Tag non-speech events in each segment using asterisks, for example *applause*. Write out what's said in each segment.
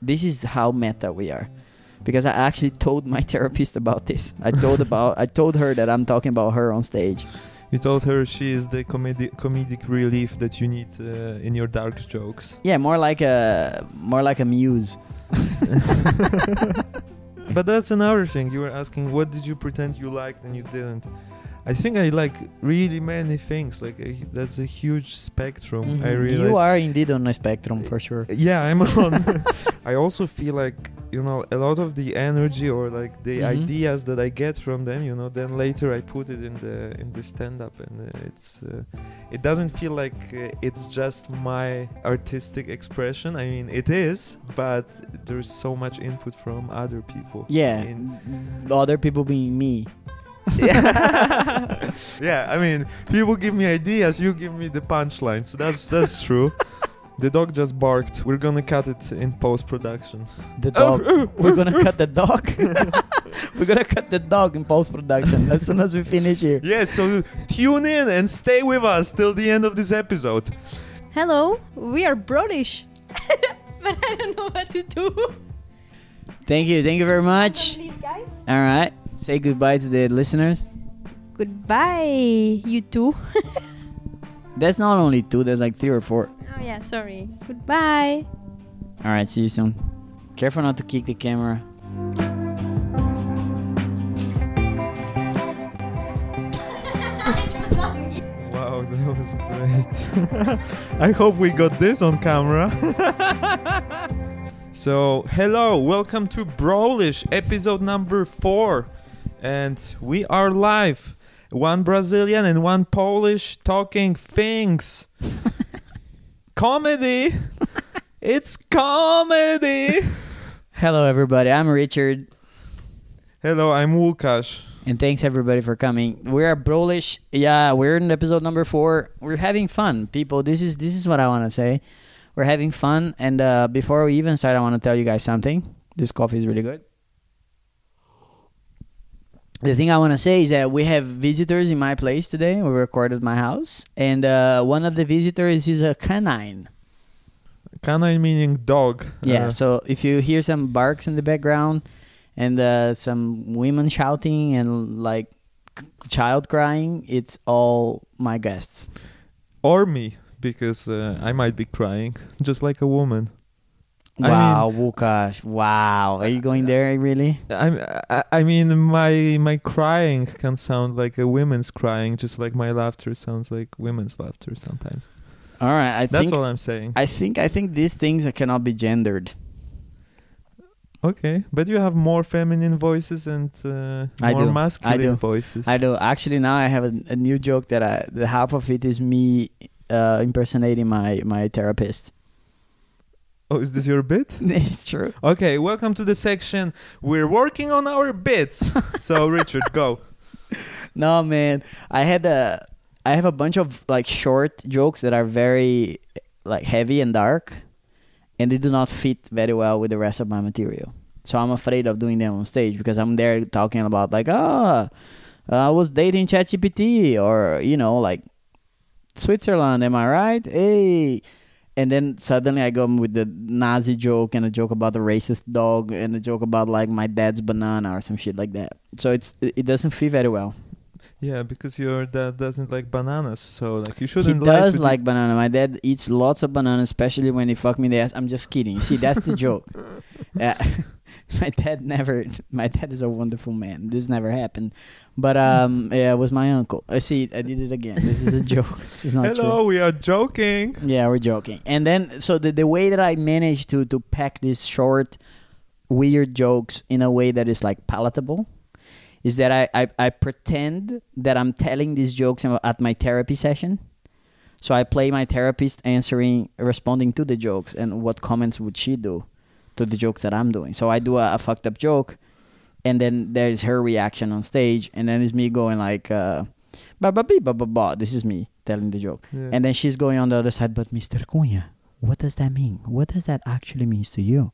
this is how meta we are. Because I actually told my *laughs* therapist about this. I told about I told her that I'm talking about her on stage. You told her she is the comedic comedic relief that you need uh, in your dark jokes. Yeah, more like a more like a muse. *laughs* *laughs* But that's another thing. You were asking what did you pretend you liked and you didn't. I think I like really many things. Like uh, that's a huge spectrum. I Mhm. realized. You are indeed on a spectrum for sure. *laughs* Yeah, I'm on. *laughs* I also feel like you know a lot of the energy or like the Mhm. ideas that I get from them. You know, then later I put it in the in the stand up, and uh, it's uh, it doesn't feel like uh, it's just my artistic expression. I mean, it is, but there's so much input from other people. Yeah, In- other people being me. Yeah, *laughs* yeah, I mean, people give me ideas, you give me the punchlines. That's that's true. The dog just barked. We're gonna cut it in post production. The dog. *laughs* We're gonna cut the dog. *laughs* We're gonna cut the dog in post production as soon as we finish here. Yeah, so tune in and stay with us till the end of this episode. Hello, we are Brolish. but I don't know what to do. Thank you. Thank you very much. Please, guys. All right. Say goodbye to the listeners. Goodbye, you two. *laughs* That's not only two. There's like three or four. Oh yeah, sorry. Goodbye. All right. See you soon. Careful not to kick the camera. Wow, that was great. *laughs* I hope we got this on camera. *laughs* so, hello, welcome to Brolish, episode number four. And we are live. One Brazilian and one Polish talking things. *laughs* comedy. it's comedy. Hello, everybody. I'm Richard, Hello, I'm Łukasz. and thanks everybody for coming. We are Brolish. Yeah, we're in episode number four. We're having fun, people. This is this is what I want to say. We're having fun, and uh, before we even start, I want to tell you guys something. This coffee is really good. The thing I want to say is that we have visitors in my place today. We recorded my house, and uh, one of the visitors is a canine. Canine meaning dog. Yeah. Uh, so if you hear some barks in the background and uh, some women shouting and like c- child crying, it's all my guests. or me, because uh, I might be crying, just like a woman. I Wow, Łukasz. Wow. Are you going there really? I, I mean, my my crying can sound like a women's crying, just like my laughter sounds like women's laughter sometimes. All right. I That's think all I'm saying. I think I think these things cannot be gendered. okay, but you have more feminine voices and uh, I more do. masculine I do. voices. I do. Actually now I have a, a new joke that I the half of it is me uh, impersonating my my therapist. Oh, is this your bit? *laughs* it's true. Okay, welcome to the section. We're working on our bits. *laughs* so, Richard, go. *laughs* No, man. I had a I have a bunch of like short jokes that are very like heavy and dark and they do not fit very well with the rest of my material. So I'm afraid of doing them on stage because I'm there talking about like, ah, I was dating ChatGPT or you know, like Switzerland, am I right? Hey. And then suddenly I go with the Nazi joke and a joke about the racist dog and a joke about like my dad's banana or some shit like that. So it's it doesn't fit very well. Yeah, because your dad doesn't like bananas, so like you shouldn't. He does like banana. My dad eats lots of banana, especially when he fuck me in the ass. I'm just kidding. You see, that's the joke. *laughs* Yeah, *laughs* my dad never. My dad is a wonderful man. This never happened, but um, yeah, it was my uncle. I see. I did it again. This is a *laughs* joke. This is not Hello, we are joking. Yeah, we're joking. And then, so the the way that I managed to to pack these short, weird jokes in a way that is like palatable is that I, I, I pretend that I'm telling these jokes at my therapy session. So I play my therapist answering, responding to the jokes, and what comments would she do to the jokes that I'm doing. So I do a, a fucked up joke, and then there's her reaction on stage, and then it's me going like, uh, ba ba ba ba ba. This is me telling the joke, Yeah. and then she's going on the other side. But Mr. Cunha, what does that mean? What does that actually means to you?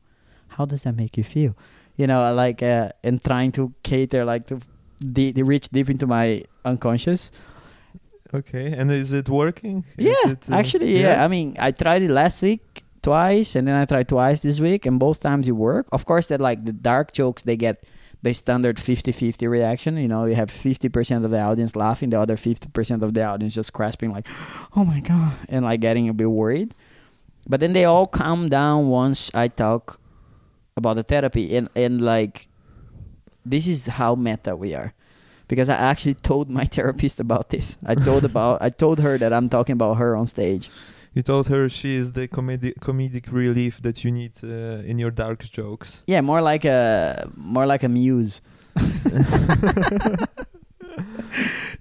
How does that make you feel? you know, like uh, and trying to cater like to de- de- reach deep into my unconscious. Okay, and is it working? Is yeah, it, uh, actually, yeah. I mean, I tried it last week twice, and then I tried twice this week, and both times it worked. Of course, that like the dark jokes they get the standard 50-50 reaction. You know, you have fifty percent of the audience laughing, the other fifty percent of the audience just grasping like, *gasps* "Oh my god," and like getting a bit worried. But then they all calm down once I talk about the therapy, and and like, this is how meta we are. Because I actually told my *laughs* therapist about this. I told about I told her that I'm talking about her on stage. You told her she is the comedic comedic relief that you need uh, in your dark jokes. Yeah, more like a more like a muse. *laughs*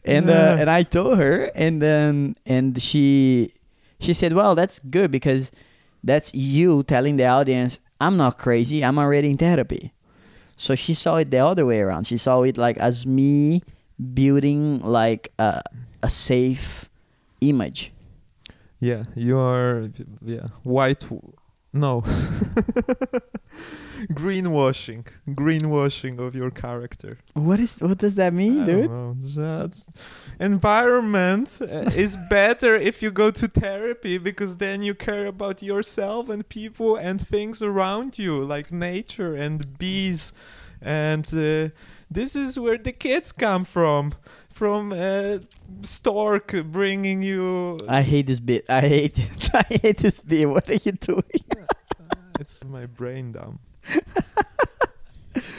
and uh, and I told her, and then and she she said, "Well, that's good because that's you telling the audience I'm not crazy. I'm already in therapy." So she saw it the other way around. She saw it like as me building like a a safe image. Yeah, you are. Yeah, white. w- No. *laughs* greenwashing, greenwashing of your character. What is what does that mean, I dude? know, just- environment uh, is *laughs* better if you go to therapy because then you care about yourself and people and things around you, like nature and bees, and uh, this is where the kids come from. From uh, stork bringing you. I hate this bit. I hate it. *laughs* I hate this bit. What are you doing? it's my brain dumb.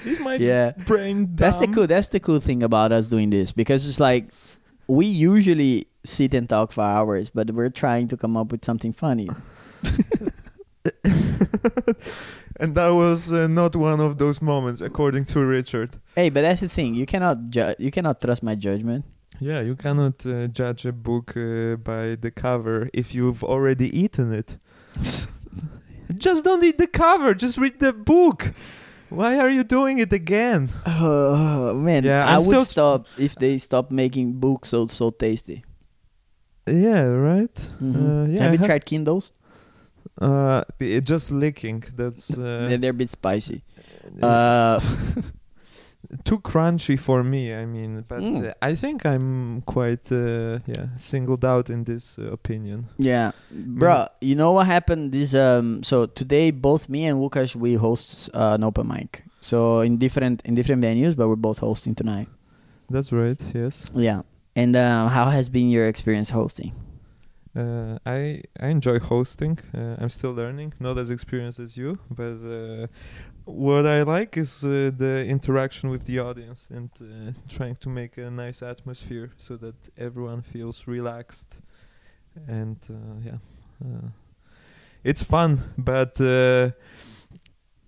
is my Yeah. brain dumb? That's the cool. That's the cool thing about us doing this because it's like we usually sit and talk for hours, but we're trying to come up with something funny. *laughs* *laughs* and that was uh, not one of those moments, according to Richard. Hey, but that's the thing. You cannot ju- You cannot trust my judgment. Yeah, you cannot uh, judge a book uh, by the cover if you've already eaten it. *laughs* Just don't eat the cover. Just read the book. Why are you doing it again? *sighs* Oh man, Yeah, I I'm would stop if they stop making books so so tasty. Yeah, right. Mhm. Uh, yeah, Have you ha- tried Kindles? Uh, the- just licking. That's uh, *laughs* they're, a bit spicy. uh, Uh, *laughs* too crunchy for me. I mean, but Mm. I think I'm quite uh, yeah singled out in this uh, opinion. yeah, bro. You know what happened? This um. So today, both me and Lucas we host uh, an open mic. So in different in different venues, but we're both hosting tonight. That's right. Yes. Yeah. And how has been your experience hosting? Uh, I I enjoy hosting. Uh, I'm still learning, not as experienced as you, but uh, what I like is uh, the interaction with the audience and uh, trying to make a nice atmosphere so that everyone feels relaxed, and uh, yeah, it's fun. But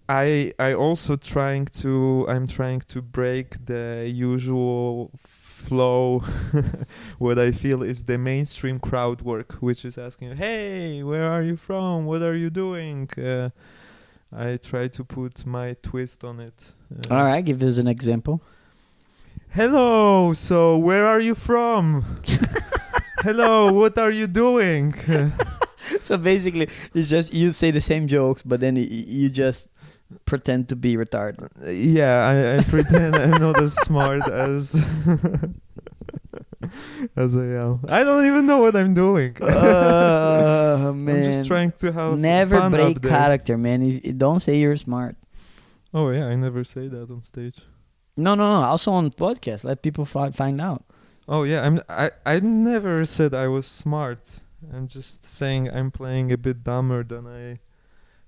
I I also trying to I'm trying to break the usual flow *laughs* what I feel is the mainstream crowd work, which is asking, "Hey, where are you from? What are you doing?" Uh, I try to put my twist on it. Uh, All right, give us an example. Hello. So, where are you from? *laughs* Hello. What are you doing? *laughs* so basically, it's just you say the same jokes, but then y- you just pretend to be retarded. yeah, I, I pretend I'm not as smart as *laughs* as I am. I don't even know what I'm doing. Oh *laughs* uh, man! *laughs* I'm just trying to have Never fun break character, man. If- don't say you're smart. Oh yeah, I never say that on stage. No, no, no. Also on podcast, let people fi- find out. Oh yeah, I'm I I never said I was smart. I'm just saying I'm playing a bit dumber than I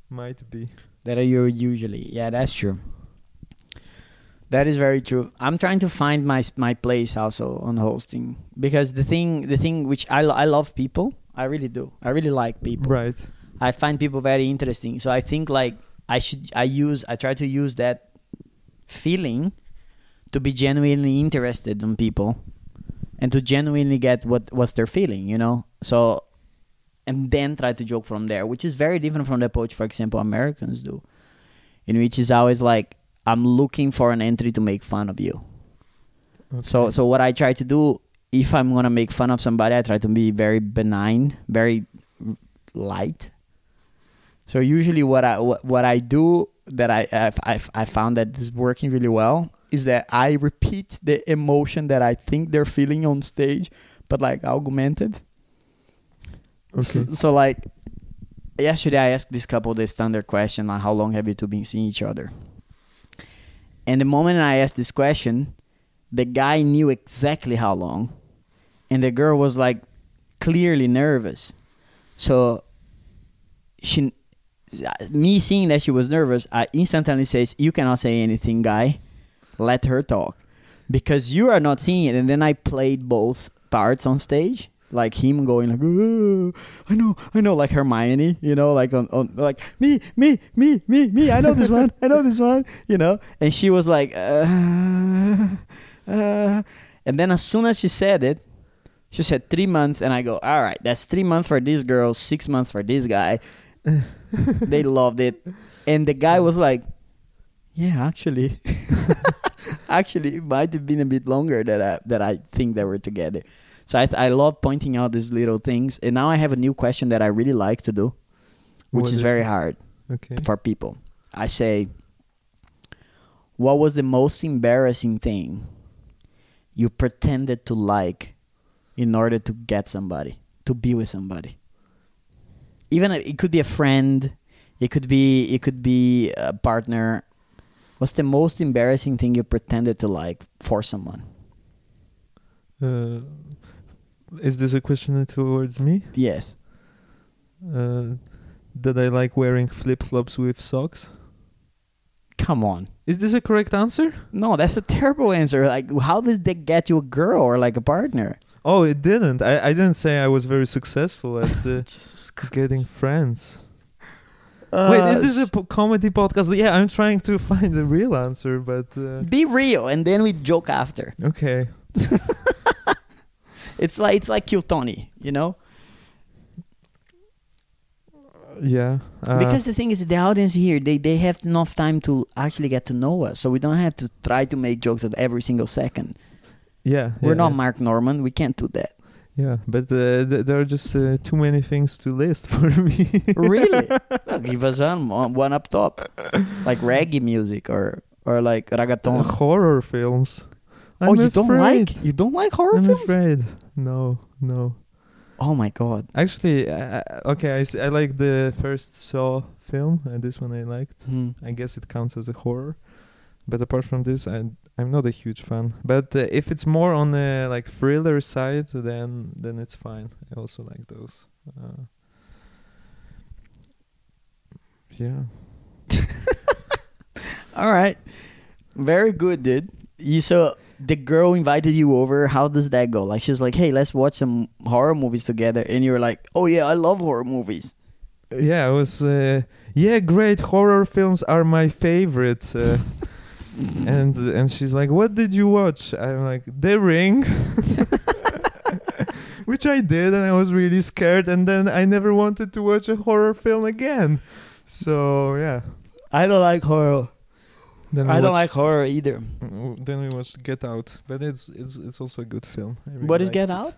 might be. That are you usually. Yeah, that's true. That is very true. I'm trying to find my my place also on hosting because the thing the thing which I lo- I love people. I really do. I really like people. Right. I find people very interesting. So I think like I should I use I try to use that feeling to be genuinely interested in people and to genuinely get what what's they're feeling, you know? So and then try to joke from there, which is very different from the approach for example Americans do. In which is always like I'm looking for an entry to make fun of you. So Okay. so what I try to do if I'm gonna make fun of somebody, I try to be very benign, very light. So usually what I what, what I do that I I've, I've found that is working really well is that I repeat the emotion that I think they're feeling on stage, but like augmented. Okay. S- so like yesterday I asked this couple the standard question, like, how long have you two been seeing each other? And the moment I asked this question, the guy knew exactly how long, and the girl was like clearly nervous. So she, me seeing that she was nervous, I instantly says, "You cannot say anything, guy. Let her talk, because you are not seeing it." And then I played both parts on stage, like him going like, "Oh, "I know, I know," like Hermione, you know, like on, on like me, me, me, me, me. I know this one. I know this one, you know. And she was like, uh, uh, and then as soon as she said it, she said three months, and I go, all right, that's three months for this girl, six months for this guy. *laughs* they loved it, and the guy was like, yeah, actually, *laughs* *laughs* actually, it might have been a bit longer that I that I think they were together. So I th- I love pointing out these little things, and now I have a new question that I really like to do, which is is very it? hard Okay. for people. I say, what was the most embarrassing thing you pretended to like in order to get somebody, to be with somebody? Even it could be a friend, it could be it could be a partner. What's the most embarrassing thing you pretended to like for someone? Uh, is this a question towards me? Yes. Uh, that I like wearing flip flops with socks. Come on. Is this a correct answer? No, that's a terrible answer. Like, how does that get you a girl or like a partner? Oh, it didn't. I, I didn't say I was very successful at *laughs* uh, getting friends. Wait, is this Uh, a po- comedy podcast? Yeah, I'm trying to *laughs* find the real answer, but uh, Be real, and then we joke after. okay. *laughs* It's like it's like Kill Tony, you know. Yeah. Uh, because the thing is, the audience here they they have enough time to actually get to know us, so we don't have to try to make jokes at every single second. yeah, We're yeah, not yeah. Mark Normand. We can't do that. Yeah, but uh, th- there are just uh, too many things to list *laughs* for me. really? *laughs* No, give us one, one up top, like reggae music or or like Uh, horror films. oh, I'm you don't like you don't like horror I'm films? afraid. No, no. Oh my god. Actually, uh, okay, I like the first Saw film, and this one I liked. Hmm. I guess it counts as a horror. But apart from this, I I'm not a huge fan. But uh, if it's more on the like thriller side, then then it's fine. I also like those. Uh, yeah. *laughs* All right. Very good, dude. You so the girl invited you over. How does that go? Like she's like, "Hey, let's watch some horror movies together," and you're like, "Oh yeah, I love horror movies." Yeah, I was. Uh, yeah, great horror films are my favorite. Uh, *laughs* and and she's like, "What did you watch?" I'm like, "The Ring," *laughs* which I did, and I was really scared. And then I never wanted to watch a horror film again. So yeah. I don't like horror. Then we I don't watched- like horror either. Then we watched Get Out, but it's it's it's also a good film. Really What is Get it. Out?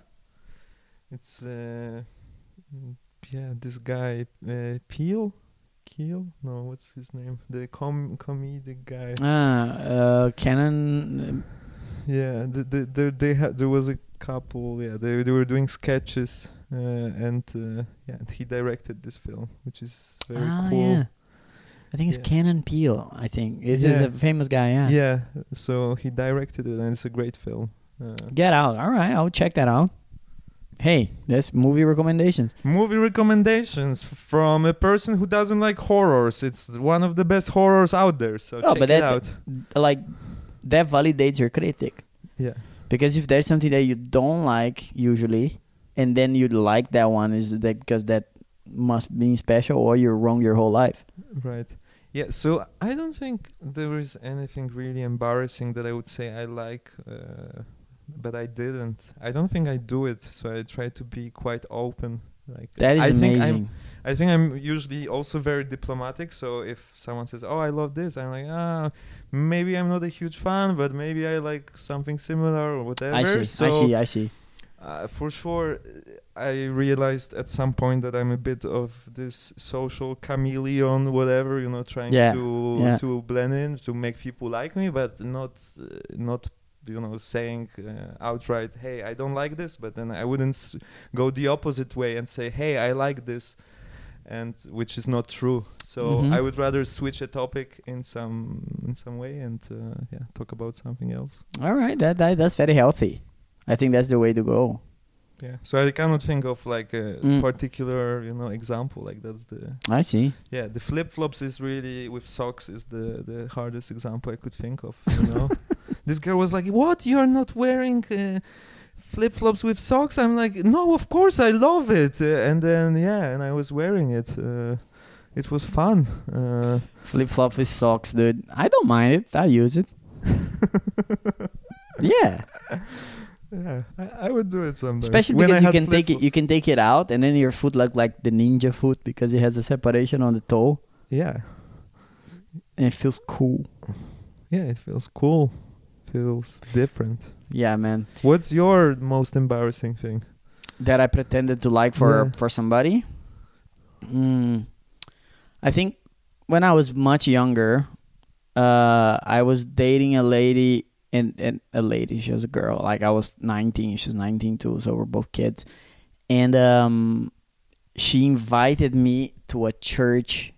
It's uh, yeah, this guy uh, Peele, Keel. No, what's his name? The com comedic guy. Ah, uh, Canon. Yeah, the, the, the, they had there was a couple. Yeah, they they were doing sketches, uh, and uh, yeah, and he directed this film, which is very ah, cool. yeah. I think it's Yeah. Canon Peele. I think it's Yeah. a famous guy. Yeah. Yeah, so he directed it, and it's a great film. Uh, Get Out. All right, I'll check that out. Hey, that's movie recommendations. Movie recommendations from a person who doesn't like horrors. It's one of the best horrors out there. So Oh, check but it out. Like that validates your critic. Yeah, Because if there's something that you don't like usually, and then you like that one, is that because that must be special, or you're wrong your whole life. right. Yeah, so I don't think there is anything really embarrassing that I would say I like, uh, but I didn't. I don't think I do it. So I try to be quite open. Like That is I think I'm- amazing. I think I'm usually also very diplomatic. So if someone says, "Oh, I love this," I'm like, "Ah, maybe I'm not a huge fan, but maybe I like something similar or whatever." I see. So I see. I see. Uh, for sure, I realized at some point that I'm a bit of this social chameleon, whatever you know, trying Yeah, to yeah. to blend in to make people like me, but not uh, not you know saying uh, outright, "Hey, I don't like this," but then I wouldn't s- go the opposite way and say, "Hey, I like this." and which is not true. So Mhm. I would rather switch a topic in some in some way and uh, yeah, talk about something else. All right, that, that that's very healthy. I think that's the way to go. Yeah. So I cannot think of like a Mm. particular, you know, example. Like that's the I see. yeah. The flip flops is really with socks is the the hardest example I could think of. You know, *laughs* this girl was like, "What? You're not wearing." Uh, Flip flops with socks. I'm like, no, of course I love it. Uh, and then yeah, and I was wearing it. Uh, it was fun. Uh, Flip flop with socks, dude. I don't mind it. I use it. *laughs* yeah, yeah, I, I would do it sometimes. especially When I because you can take it. You can take it out, and then your foot look like the ninja foot because it has a separation on the toe, Yeah, and it feels cool. yeah, it feels cool. Feels different. Yeah, man. What's your most embarrassing thing? That I pretended to like for Yeah. for somebody. Mm, I think when I was much younger, uh, I was dating a lady and, and a lady. She was a girl. Like I was 19, she was 19 too. So we're both kids. And um, she invited me to a church,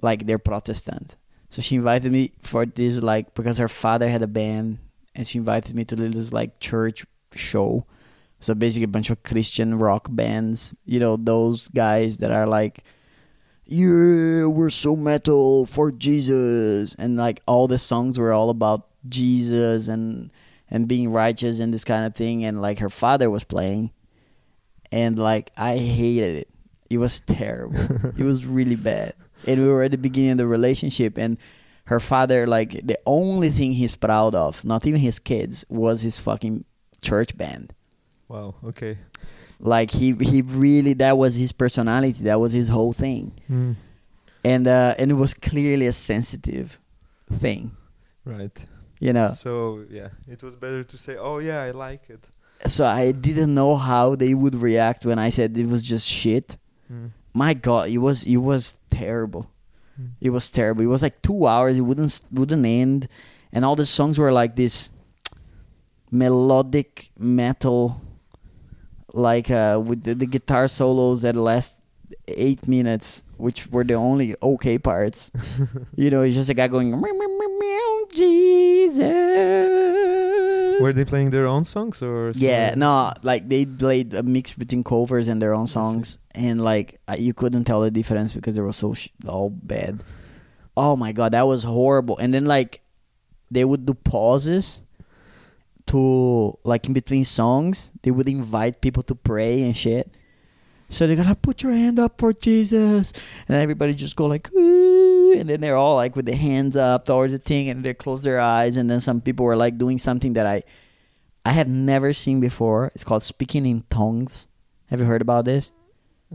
like they're Protestant. So she invited me for this, like because her father had a band, and she invited me to this like church show. So basically, a bunch of Christian rock bands. You know, those guys that are like, yeah, we're so metal for Jesus, and like all the songs were all about Jesus and and being righteous and this kind of thing. And like her father was playing, and like I hated it. It was terrible. *laughs* it was really bad. And we were at the beginning of the relationship, and her father, like the only thing he's proud of, not even his kids, was his fucking church band Wow. Okay. like he he really that was his personality that was his whole thing Mm. and uh and it was clearly a sensitive thing Right. You know? So yeah, it was better to say, "Oh yeah, I like it." so i didn't know how they would react when i said it was just shit. Mm. my god it was it was terrible. Mm. it was terrible. It was like two hours. It wouldn't wouldn't end. And all the songs were like this melodic metal like uh with the, the guitar solos that last eight minutes which were the only okay parts. *laughs* You know it's just a guy going jesus Were they playing their own songs or? yeah, no, like they played a mix between covers and their own songs, and like you couldn't tell the difference because they were so sh- all bad. Oh my god, that was horrible. And then like they would do pauses to like in between songs. They would invite people to pray and shit. So they're gonna put your hand up for Jesus, and everybody just go like, "Ooh," and then they're all like with their hands up towards the thing, and they close their eyes, and then some people were like doing something that I, I have never seen before. It's called speaking in tongues. Have you heard about this?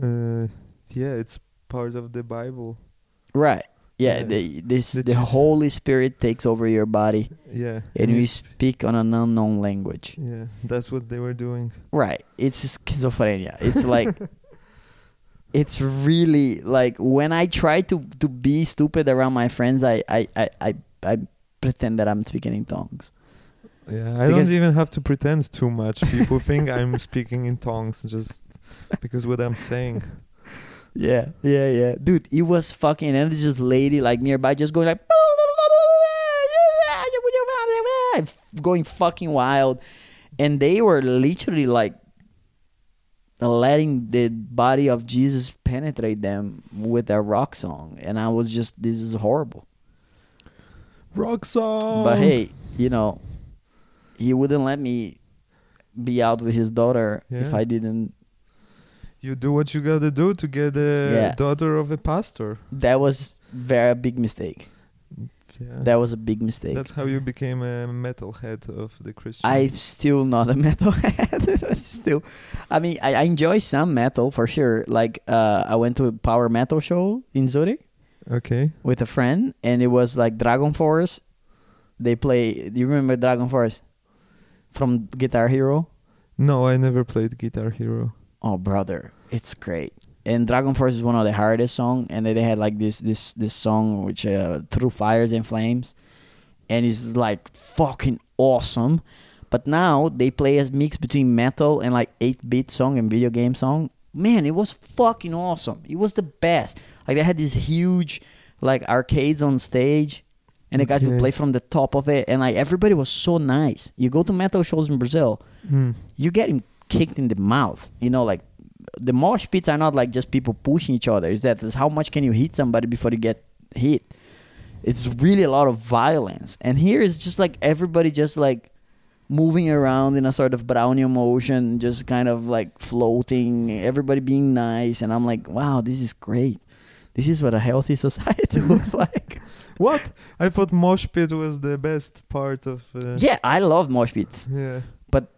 Uh, yeah, it's part of the Bible. Right. Yeah. Yeah. The, this That the Holy Spirit takes over your body, Yeah. and you we speak on an unknown language. Yeah, that's what they were doing. Right. It's schizophrenia. It's like *laughs* it's really like when I try to to be stupid around my friends, I I I I, I pretend that I'm speaking in tongues. Yeah, I Because- don't even have to pretend too much. People think I'm speaking in tongues just because what I'm saying. Yeah, yeah, yeah, dude. It was fucking and there's this lady like nearby just going like *laughs* going fucking wild, and they were literally like letting the body of Jesus penetrate them with a rock song, and I was just this is horrible. Rock song. But hey, you know, he wouldn't let me be out with his daughter if I didn't. you do what you gotta do to get a Yeah. daughter of a pastor. That was very big mistake. Yeah. That was a big mistake. That's how you became a metalhead of the Christian. I'm still not a *laughs* metalhead. *laughs* still, I mean, I, I enjoy some metal for sure. Like, uh, I went to a power metal show in Zurich okay. with a friend, and it was like DragonForce. They play. Do you remember DragonForce from Guitar Hero? No, I never played Guitar Hero. Oh, brother, it's great. And DragonForce is one of the hardest song, and then they had like this this this song which uh, through fires and flames, and it's like fucking awesome. But now they play as mix between metal and like eight bit song and video game song, man, it was fucking awesome. It was the best. Like they had these huge like arcades on stage, and the guys would play from the top of it, and like everybody was so nice. You go to metal shows in Brazil, Hmm. you getting kicked in the mouth. You know, like the mosh pits are not like just people pushing each other. Is that is how much can you hit somebody before you get hit? It's really a lot of violence. And here it's just like everybody just like moving around in a sort of brownian motion, just kind of like floating, everybody being nice. And I'm like, wow, this is great. This is what a healthy *laughs* society looks *laughs* like. What? I thought mosh pit was the best part of. Uh, yeah, I love mosh pits. Yeah. But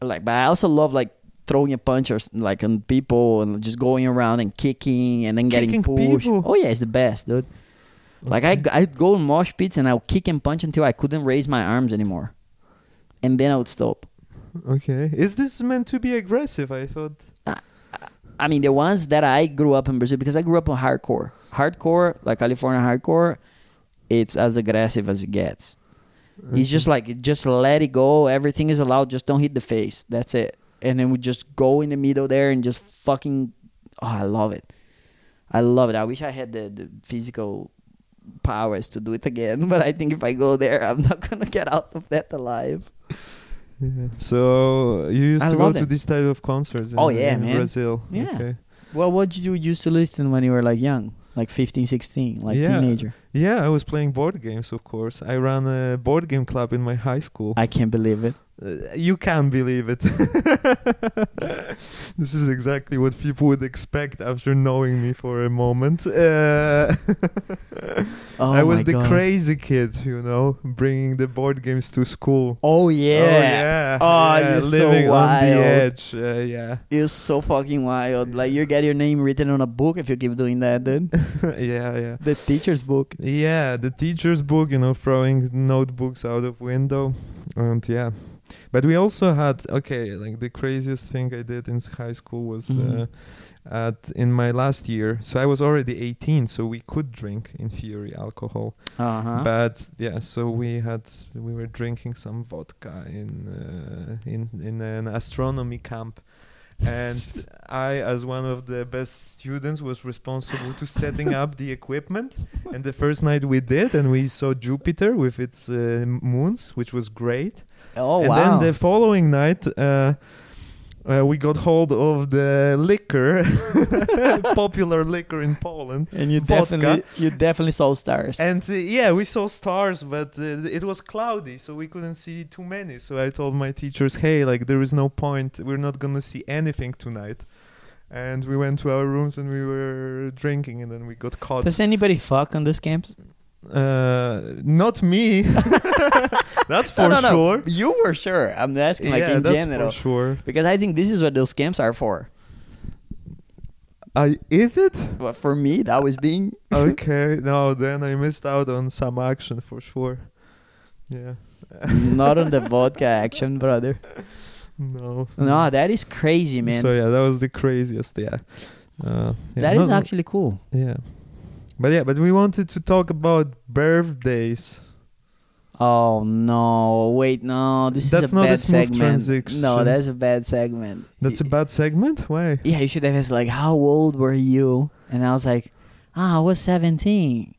like but i also love like throwing a punch or like on people and just going around and kicking and then getting pushed people? oh yeah it's the best dude like I, Okay. i'd go in mosh pits and i would kick and punch until i couldn't raise my arms anymore and then i would stop Okay. Is this meant to be aggressive? I thought. i mean the ones that i grew up in brazil because i grew up on hardcore hardcore like california hardcore it's as aggressive as it gets It's just like just let it go. Everything is allowed. Just don't hit the face. That's it. And then we just go in the middle there and just fucking. Oh, I love it. I love it. I wish I had the, the physical powers to do it again. *laughs* But I think if I go there, I'm not *laughs* gonna get out of that alive. Yeah. So you used I to go to this type of concerts in, Oh, yeah, in man. Brazil. Yeah. Okay. Well, what did you used to listen when you were like young, like 15, 16, like Yeah. teenager? Yeah, I was playing board games, of course. I ran a board game club in my high school. I can't believe it. Uh, you can believe it. *laughs* this is exactly what people would expect after knowing me for a moment. Uh, *laughs* Oh I was the God. crazy kid, you know, bringing the board games to school. Oh yeah. Oh yeah. Oh, yeah, you're so living on the wild. edge. Uh, yeah. You're so fucking wild. Like you get your name written on a book if you keep doing that, dude. *laughs* yeah, yeah. The teacher's book. Yeah, the teacher's book, you know, throwing notebooks out of window, and yeah. But we also had okay, like the craziest thing I did in high school was Mhm. uh, at in my last year. So I was already 18, so we could drink in theory alcohol. Uh huh. But yeah, so we had we were drinking some vodka in uh, in in an astronomy camp. And *laughs* I, as one of the best students, was responsible to setting up the equipment. And the first night we did, and we saw Jupiter with its uh, moons, which was great. Oh and wow. then the following night, uh, uh, we got hold of the liquor, *laughs* popular liquor in Poland. and you vodka. definitely you definitely saw stars. And uh, yeah, we saw stars, but uh, it was cloudy, so we couldn't see too many. So I told my teachers, "Hey, like there is no point. We're not gonna see anything tonight." And we went to our rooms and we were drinking, and then we got caught. Does anybody fuck on this camps? Uh, not me. *laughs* that's for no, no, no. sure. You were sure. I'm asking like yeah, in that's general for sure. because I think this is what those camps are for. I is it? But for me, that was being *laughs* okay, no, then I missed out on some action for sure. Yeah. *laughs* not on the vodka action, brother. No. No, that is crazy, man. So yeah, that was the craziest. Yeah. Uh, yeah, that is actually cool. Yeah. But yeah, but we wanted to talk about birthdays. Oh no! Wait, no. This That's is a not a bad smooth segment. transition. No, that's a bad segment. That's a bad segment. Why? Yeah, you should have asked like, "How old were you?" And I was like, "Ah, I was 17."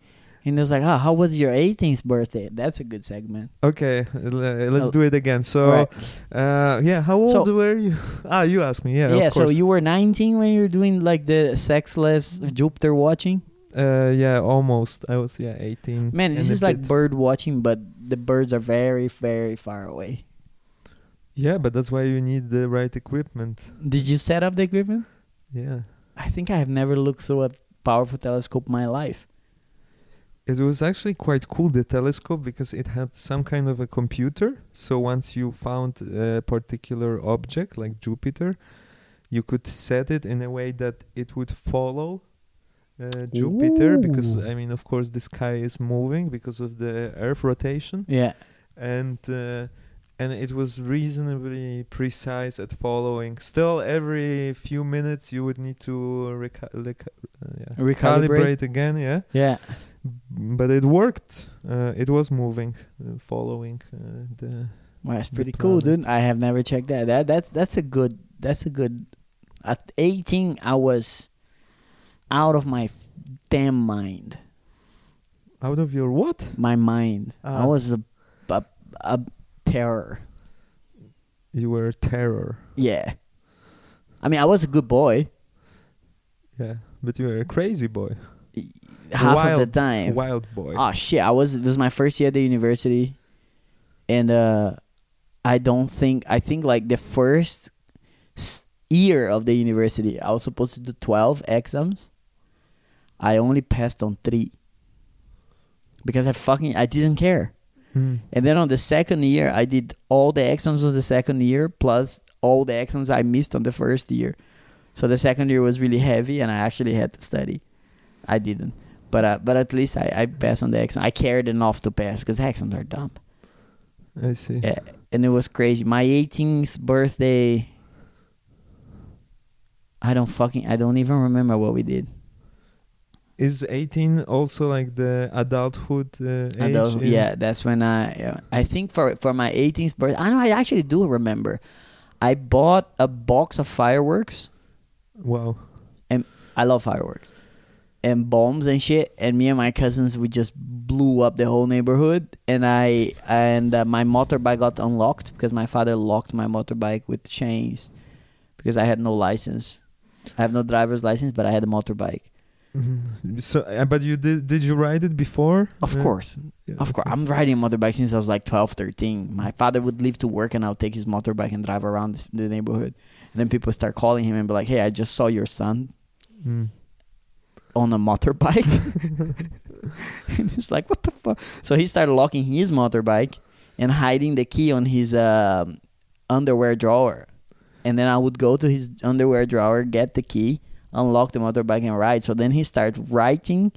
And it was like, "Ah, how was your 18th birthday?" That's a good segment. Okay, let's Oh. do it again. So, Right. uh, yeah, how old So- were you? *laughs* Ah, you asked me. Yeah, Yeah. so you were 19 when you were doing like the sexless Jupiter watching. Uh, yeah, almost. I was yeah 18. Man, this is like bird watching, but the birds are very, very far away. yeah, but that's why you need the right equipment. Did you set up the equipment? Yeah, I think I have never looked through a powerful telescope in my life. it was actually quite cool the telescope because it had some kind of a computer. So once you found a particular object like Jupiter, you could set it in a way that it would follow uh, Jupiter because I mean, of course, the sky is moving because of the Earth rotation. Yeah. and uh, and it was reasonably precise at following. Still, every few minutes you would need to reca- uh, yeah, Recalibrate? calibrate again. Yeah, Yeah. but it worked. Uh, it was moving, uh, following uh, the. Well, that's pretty cool, dude. I have never checked that. That that's that's a good that's a good At 18, I was out of my damn mind. Out of your what? My mind. I Ah. was a, a, a terror. You were a terror. Yeah. I mean, I was a good boy Yeah, but you were a crazy boy. half wild, of the time. Wild boy. Oh shit! I was it was my first year at the university, and uh, I don't think I think like the first year of the university, I was supposed to do twelve exams. I only passed on three because I fucking I didn't care. Hmm. And then on the second year, I did all the exams of the second year plus all the exams I missed on the first year. So the second year was really heavy, and I actually had to study. I didn't, but uh, but at least I, I passed on the exam. I cared enough to pass because exams are dumb. I see. Yeah, and it was crazy. My 18th birthday. I don't fucking I don't even remember what we did. Is 18 also like the adulthood uh, age? Adult- in- yeah, that's when I uh, I think for for my 18th birthday. I know I actually do remember. I bought a box of fireworks. Wow. And i love fireworks and bombs and shit. And me and my cousins we just blew up the whole neighborhood. And I and uh, my motorbike got unlocked because my father locked my motorbike with chains because I had no license. I have no driver's license, but I had a motorbike. Mhm. So, uh, but you did? Did you ride it before? Of Uh, course. yeah, Of course. I'm riding a motorbike since I was like 12, 13. My father would leave to work and I'll take his motorbike and drive around this, the neighborhood. And then people start calling him and be like, hey, I just saw your son Mm. on a motorbike. *laughs* *laughs* and he's like, what the fuck? So he started locking his motorbike and hiding the key on his um, underwear drawer. And then I would go to his underwear drawer, get the key, unlock the motorbike, and ride. So then he started writing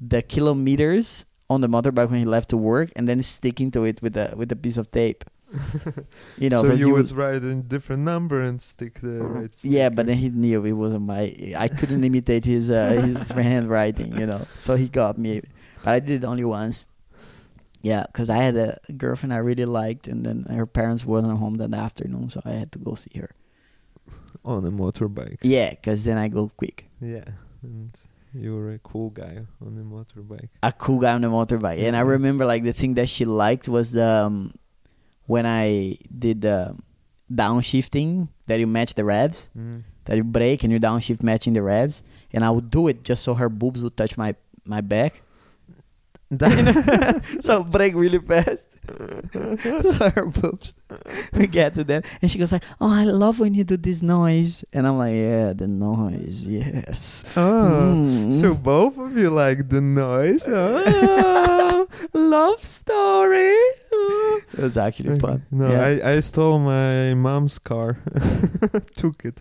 the kilometers on the motorbike when he left to work, and then sticking to it with a with a piece of tape. *laughs* You know, so you would was- write a different number and stick the right. yeah, but then he knew it wasn't my. I couldn't imitate his uh, his *laughs* handwriting, you know. So he got me, but I did it only once. Yeah, because I had a girlfriend I really liked, and then her parents weren't home that afternoon, so I had to go see her. On a motorbike. Yeah, because then I go quick. Yeah, and you were a cool guy on a motorbike. A cool guy on a motorbike, and I remember like the thing that she liked was the um, when I did the downshifting that you match the revs. Mm. that you brake and you downshift matching the revs, and I would do it just so her boobs would touch my my back. *laughs* so break really fast. *laughs* so her boobs we get to that, and she goes like, "Oh, I love when you do this noise," and I'm like, "Yeah, the noise, yes." Oh, Mm. so both of you like the noise? *laughs* Oh, love story. Oh. it was actually fun. No, Yeah. I, I stole my mom's car, took it.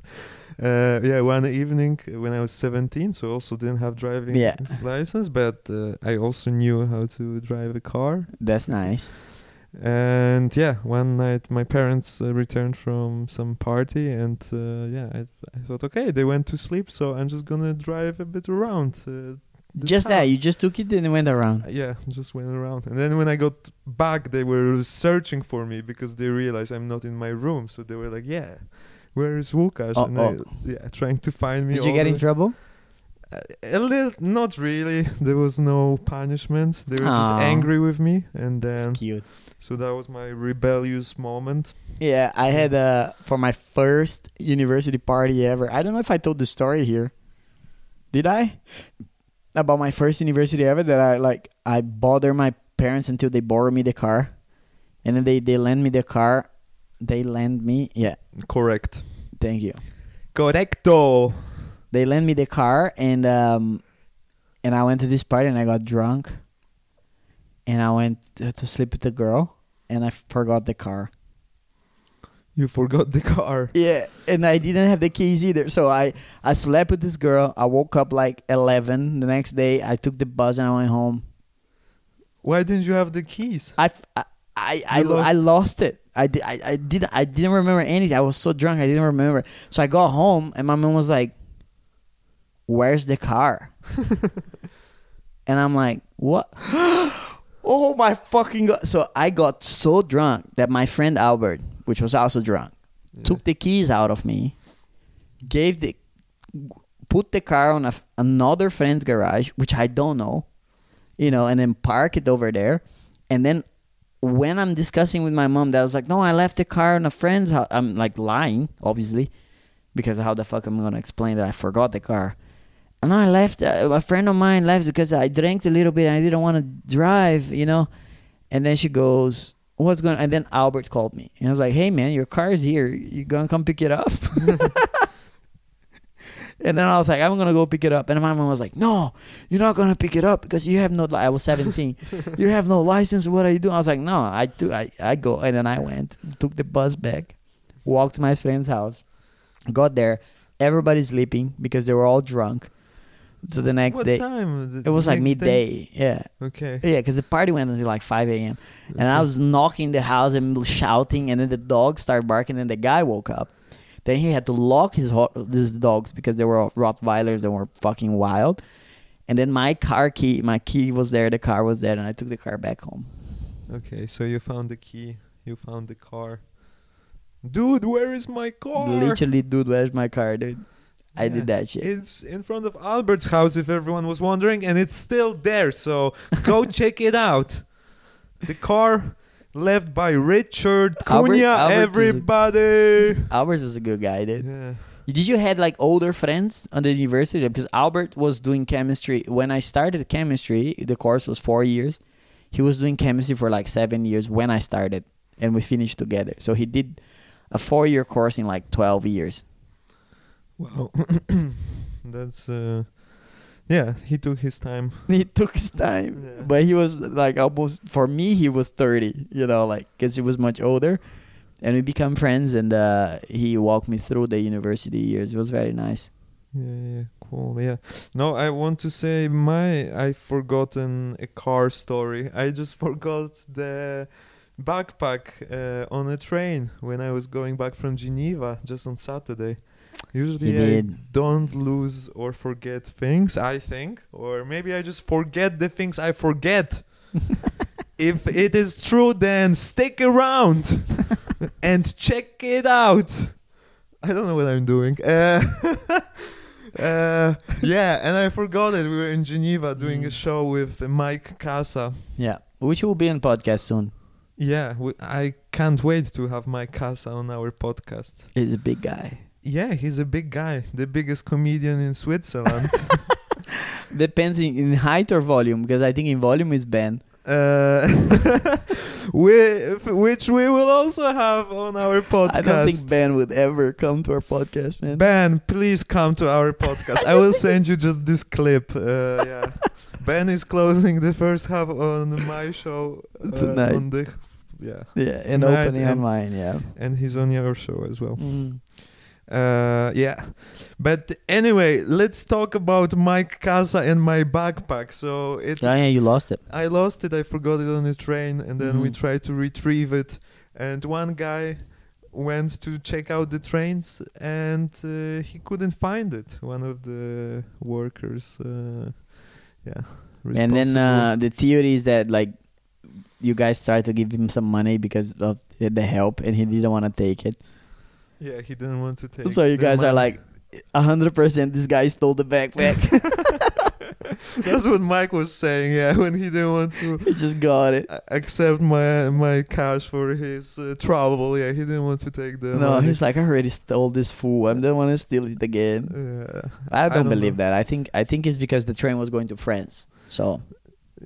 Uh, yeah, one evening when I was 17, so also didn't have driving Yeah. license, but uh, I also knew how to drive a car. That's nice. And yeah, one night my parents uh, returned from some party, and uh, yeah, I, I thought, okay, they went to sleep, so I'm just gonna drive a bit around. Uh, Just that you just took it and went around. Uh, Yeah, just went around. And then when I got back, they were searching for me because they realized I'm not in my room. So they were like, "Yeah, where is Łukasz?" Oh, and oh. I, yeah, trying to find me. Did you get in trouble? A little, not really. There was no punishment. They were just angry with me, and then It's cute. so that was my rebellious moment. Yeah, I had uh for my first university party ever. I don't know if I told the story here. Did I? About my first university ever that I like I bother my parents until they borrow me the car. And then they they lend me the car. They lend me yeah, Correct. thank you. Correcto. They lent me the car and um and I went to this party and I got drunk. And I went to, sleep with the girl and I forgot the car. You forgot the car. Yeah, and I didn't have the keys either. So I I slept with this girl. I woke up like eleven the next day. I took the bus and I went home. Why didn't you have the keys? I I I, I, lost- I lost it. I did I, I did I didn't remember anything. I was so drunk I didn't remember. So I got home and my mom was like, "Where's the car?" *laughs* and I'm like, "What?" *gasps* oh my fucking god! So I got so drunk that my friend Albert, which was also drunk, Yeah. took the keys out of me, gave the put the car on a, another friend's garage, which I don't know, you know, and then park it over there. And then when I'm discussing with my mom, that I was like, no, I left the car on a friend's house. I'm like lying, obviously, because how the fuck am I gonna explain that I forgot the car? And I left. Uh, a friend of mine left because I drank a little bit and I didn't want to drive, you know. And then she goes, "What's going?" on? And then Albert called me, and I was like, "Hey, man, your car is here. You gonna come pick it up?" *laughs* *laughs* and then I was like, "I'm gonna go pick it up." And my mom was like, "No, you're not gonna pick it up because you have no." Li-. I was 17. *laughs* you have no license. What are you doing? I was like, "No, I do. I I go." And then I went, took the bus back, walked to my friend's house, got there. Everybody's sleeping because they were all drunk. So the next what day, time? The it was like day? midday. Yeah. Okay. Yeah, because the party went until like 5 a.m. And I was knocking the house and shouting, and then the dog started barking, and the guy woke up. Then he had to lock his ho- his dogs because they were Rottweilers that were fucking wild. And then my car key, my key was there, the car was there, and I took the car back home. Okay, so you found the key. You found the car. Dude, where is my car? Literally, dude, where's my car, dude? I Yeah. did that shit. It's in front of Albert's house, if everyone was wondering, and it's still there. So go *laughs* check it out. The car left by Richard Albert- Cunha. Albert is a- everybody. Albert was a good guy, dude. Yeah. Did you had like older friends on the university? Because Albert was doing chemistry when I started chemistry. The course was four years. He was doing chemistry for like seven years when I started, and we finished together. So he did a four-year course in like twelve years. Wow. *coughs* That's uh yeah, he took his time. *laughs* He took his time, Yeah. but he was like almost for me. He was thirty, you know, like because he was much older, and we become friends. And uh, he walked me through the university years. It was very nice. Yeah, yeah, cool. Yeah. No, I want to say my I forgotten a car story. *laughs* I just forgot the backpack uh, on a train when I was going back from Geneva just on Saturday. Usually He I did. don't lose or forget things, I think, or maybe I just forget the things I forget. *laughs* if it is true, then stick around *laughs* and check it out. I don't know what I'm doing. Uh, *laughs* uh, yeah, and I forgot it. We were in Geneva doing a Mm. show with Mike Casa. Yeah, which will be on podcast soon. Yeah, we, I can't wait to have Mike Casa on our podcast. He's a big guy. Yeah, he's a big guy, the biggest comedian in Switzerland. *laughs* *laughs* Depends in, in height or volume, because I think in volume is Ben. uh, *laughs* we, which we will also have on our podcast. I don't think Ben would ever come to our podcast, man. Ben, please come to our podcast. I will send you just this clip. Uh, yeah, Ben is closing the first half on my show uh, Tonight. On the, yeah, yeah, and Tonight opening on and- mine, yeah. and he's on your show as well. Mm. Uh, yeah, but anyway, let's talk about Mike Casa and my backpack. So it, Oh, yeah, you lost it. I lost it. I forgot it on the train, and then we Mhm. tried to retrieve it. And one guy went to check out the trains, and uh, he couldn't find it. One of the workers, uh, yeah. And then uh, the theory is that like you guys tried to give him some money because of the help, and he didn't want to take it. Yeah, he didn't want to take. so you guys are money. like, hundred percent, this guy stole the backpack. *laughs* That's what Mike was saying. Yeah, when he didn't want to he just got it. accept my my cash for his uh, trouble. Yeah, he didn't want to take the No, money. he's like, I already stole this fool. I don't want to steal it again. Yeah, I don't, don't believe know. that. I think I think it's because the train was going to France. So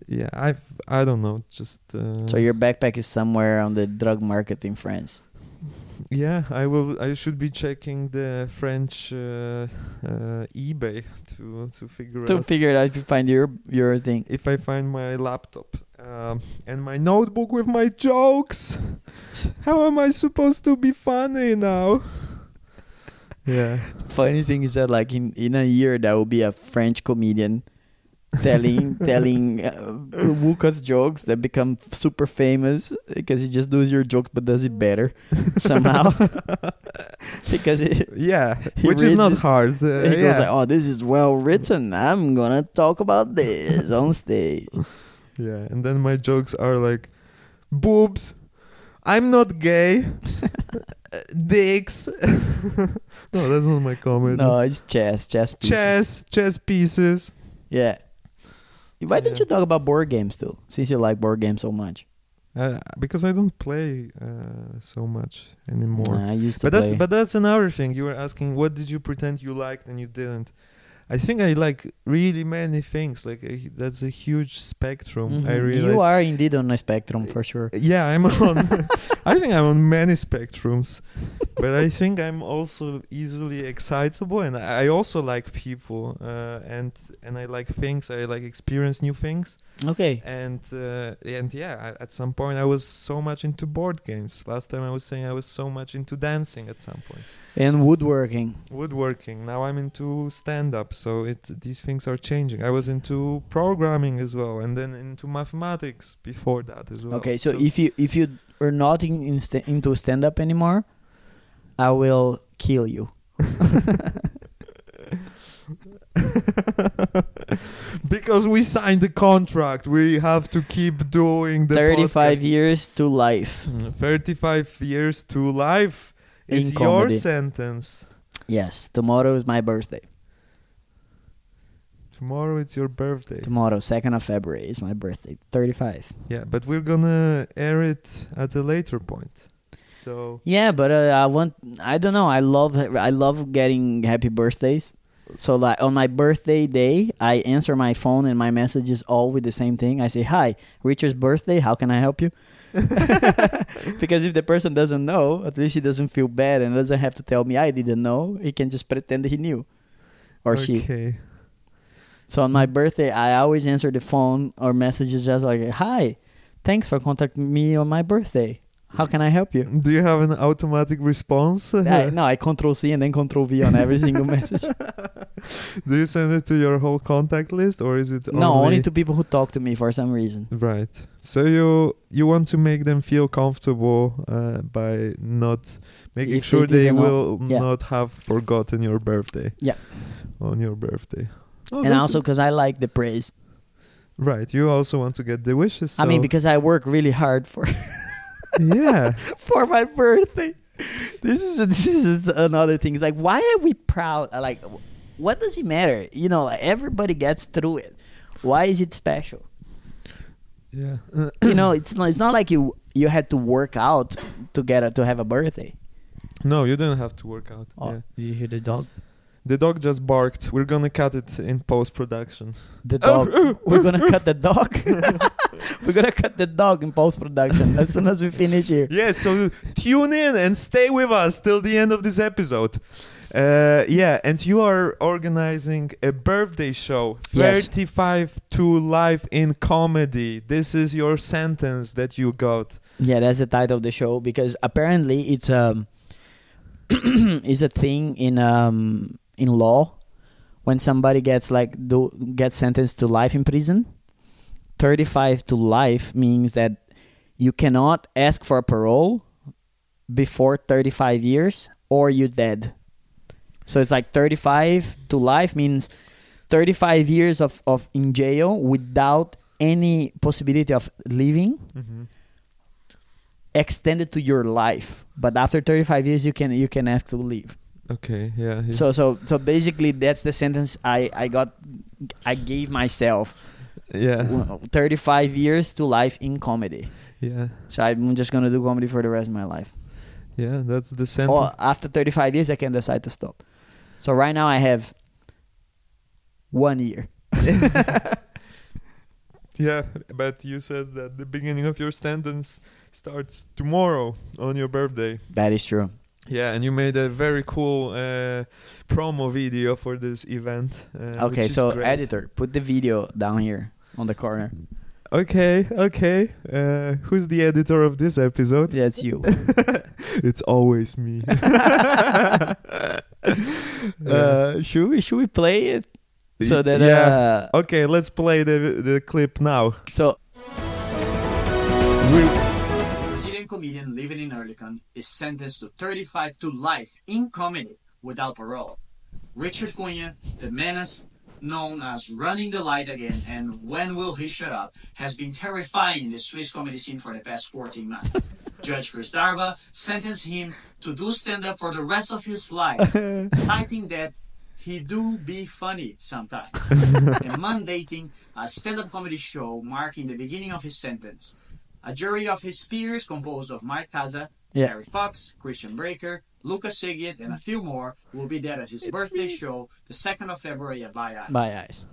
yeah. I I don't know. Just uh, so your backpack is somewhere on the drug market in France. Yeah, I will. I should be checking the French uh, uh, eBay to to figure To out figure it out if you find your your thing. if I find my laptop um, and my notebook with my jokes. How am I supposed to be funny now? Yeah, Funny thing is that like in in a year there will be a French comedian telling telling uh, Lucas jokes that become super famous because he just does your joke but does it better *laughs* somehow *laughs* because he, yeah, He which is not it- hard. Uh, he yeah. goes like, "Oh, this is well written. I'm gonna talk about this on stage." yeah, and then my jokes are like, boobs. I'm not gay. Uh, *laughs* dicks. no, that's not my comment. No, it's chess, chess pieces. chess, chess pieces. Yeah. Why don't you talk about board games too? Since you like board games so much. Uh, because I don't play uh, so much anymore. Nah, I used to but that's play. but that's another thing. You were asking what did you pretend you liked and you didn't. I think I like really many things. Like a, that's a huge spectrum. I Mhm. realized. you are indeed on a spectrum for sure. Yeah, I'm on. *laughs* I think I'm on many spectrums, *laughs* but I think I'm also easily excitable, and I also like people, uh, and and I like things. I like experience new things, Okay. and uh, and yeah, I, at some point I was so much into board games. Last time I was saying I was so much into dancing. At some point. point, And woodworking. woodworking. Now I'm into stand up. So it these things are changing. I was into programming as well, and then into mathematics before that as well. Okay, so, if you if you are not in, in sta- into stand up anymore, I will kill you. *laughs* because we signed the contract, we have to keep doing the 35 podcast. years to life. Mm, 35 years to life is In your comedy. sentence. Yes, tomorrow is my birthday. Tomorrow it's your birthday. Tomorrow, 2nd of February, is my birthday. 35. Yeah, but we're gonna air it at a later point. So Yeah, but uh, I want I don't know. I love I love getting happy birthdays. So like on my birthday day, I answer my phone and my messages all with the same thing. I say, "Hi, Richard's birthday. How can I help you?" *laughs* because if the person doesn't know, at least he doesn't feel bad and doesn't have to tell me I didn't know. He can just pretend he knew, or she. So on my birthday, I always answer the phone or messages just like, "Hi, thanks for contacting me on my birthday. How can I help you?" Do you have an automatic response? I, no, I control C and then control V on every single *laughs* message. Do you send it to your whole contact list or is it No, only to people who talk to me for some reason. Right. So you you want to make them feel comfortable uh, by not making If sure they, didn't will yeah. not have forgotten your birthday. Yeah. On your birthday. Oh, and also because I like the praise. right. You also want to get the wishes. I mean, because I work really hard for *laughs* yeah. *laughs* for my birthday. This is this is another thing. It's like, why are we proud? Uh, Like, what does it matter? You know, like everybody gets through it. Why is it special? Yeah. *coughs* you know, it's not. It's not like you you had to work out to get a, to have a birthday. no, you didn't have to work out. Oh, Yeah. did you hear the dog? The dog just barked. We're gonna cut it in post production. The dog. *laughs* We're gonna cut the dog. *laughs* We're gonna cut the dog in post production as soon as we finish here. *laughs* Yeah, so tune in and stay with us till the end of this episode. Uh, yeah, and you are organizing a birthday show, Yes. 35 to life in comedy. This is your sentence that you got. Yeah, that's the title of the show because apparently it's um *clears throat* it's a thing in um in law when somebody gets like do gets sentenced to life in prison. Thirty five to life means that you cannot ask for parole before thirty five years or you're dead. So it's like thirty five to life means thirty five years of, of in jail without any possibility of leaving mm-hmm. extended to your life but after 35 years you can you can ask to leave Okay, yeah. yeah. so so so basically that's the sentence i i got i gave myself yeah, 35 years to life in comedy yeah, so i'm just gonna do comedy for the rest of my life yeah. That's the sentence. or after 35 years i can decide to stop so right now i have one year *laughs* Yeah, but you said that the beginning of your sentence starts tomorrow on your birthday. that is true Yeah, and you made a very cool uh, promo video for this event. Uh, okay so great. editor put the video down here on the corner Okay, okay. Uh, who's the editor of this episode? that's you *laughs* it's always me. *laughs* *laughs* uh should we should we play it so that yeah. uh Okay, let's play the the clip now. So, We- comedian living in Oerlikon is sentenced to 35 to life in comedy without parole. Richard Cunha, the menace known as Running the Light Again and When Will He Shut Up, has been terrifying the Swiss comedy scene for the past 14 months. *laughs* Judge Chris Darva sentenced him to do stand-up for the rest of his life, *laughs* citing that he do be funny sometimes, *laughs* and mandating a stand-up comedy show marking the beginning of his sentence. A jury of his peers composed of Mike Kaza, Yeah. Harry Fox, Christian Breaker, Lucas Sigiet, and a few more will be there at his birthday show, the 2nd of February at Bye Eyes. Bye, eyes.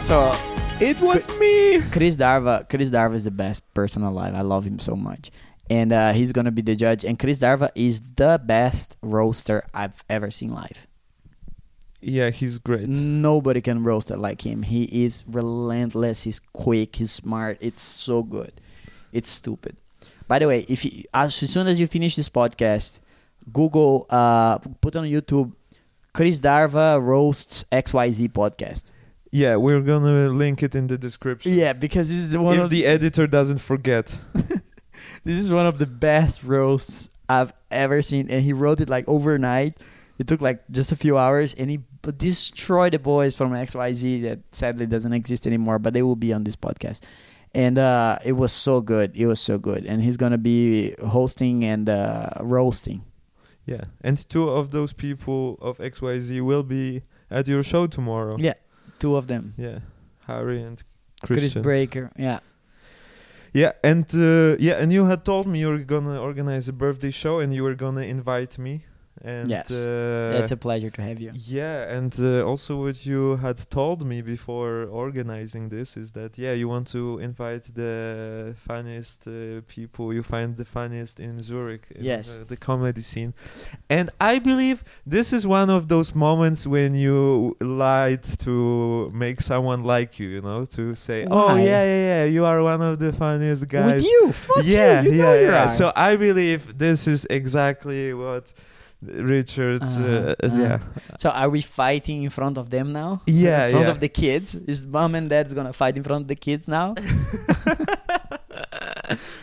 So It was me. Chris Darva, Chris Darva is the best person alive. I love him so much, and uh, he's gonna be the judge. And Chris Darva is the best roaster I've ever seen live. Yeah, he's great. Nobody can roast it like him. He is relentless. He's quick. He's smart. It's so good. It's stupid. By the way, if you, as soon as you finish this podcast, Google, uh, put on YouTube, Chris Darva roasts XYZ podcast. Yeah, we're gonna link it in the description. Yeah, because this is the one if of the editor doesn't forget. *laughs* This is one of the best roasts I've ever seen, and he wrote it like overnight. It took like just a few hours, and he b- destroyed the boys from XYZ that sadly doesn't exist anymore, but they will be on this podcast. And uh, it was so good. It was so good, and he's gonna be hosting and uh, roasting. Yeah, and two of those people of XYZ will be at your show tomorrow. Yeah, two of them. Yeah, Harry and Chris Breaker. Yeah, Yeah, and uh, yeah, and you had told me you were gonna organize a birthday show, and you were gonna invite me. And Yes. uh, it's a pleasure to have you. Yeah, and uh, also what you had told me before organizing this is that yeah, you want to invite the funniest uh, people you find the funniest in Zurich, in Yes. the, the comedy scene, and I believe this is one of those moments when you lied to make someone like you, you know, to say, oh yeah, yeah, yeah, you are one of the funniest guys. With you, fuck yeah, you. You yeah, yeah. So I believe this is exactly what Richard's. Uh, Uh-huh, uh, uh-huh. yeah. So are we fighting in front of them now? Yeah, in front yeah. of the kids. Is mom and dad's gonna fight in front of the kids now? *laughs*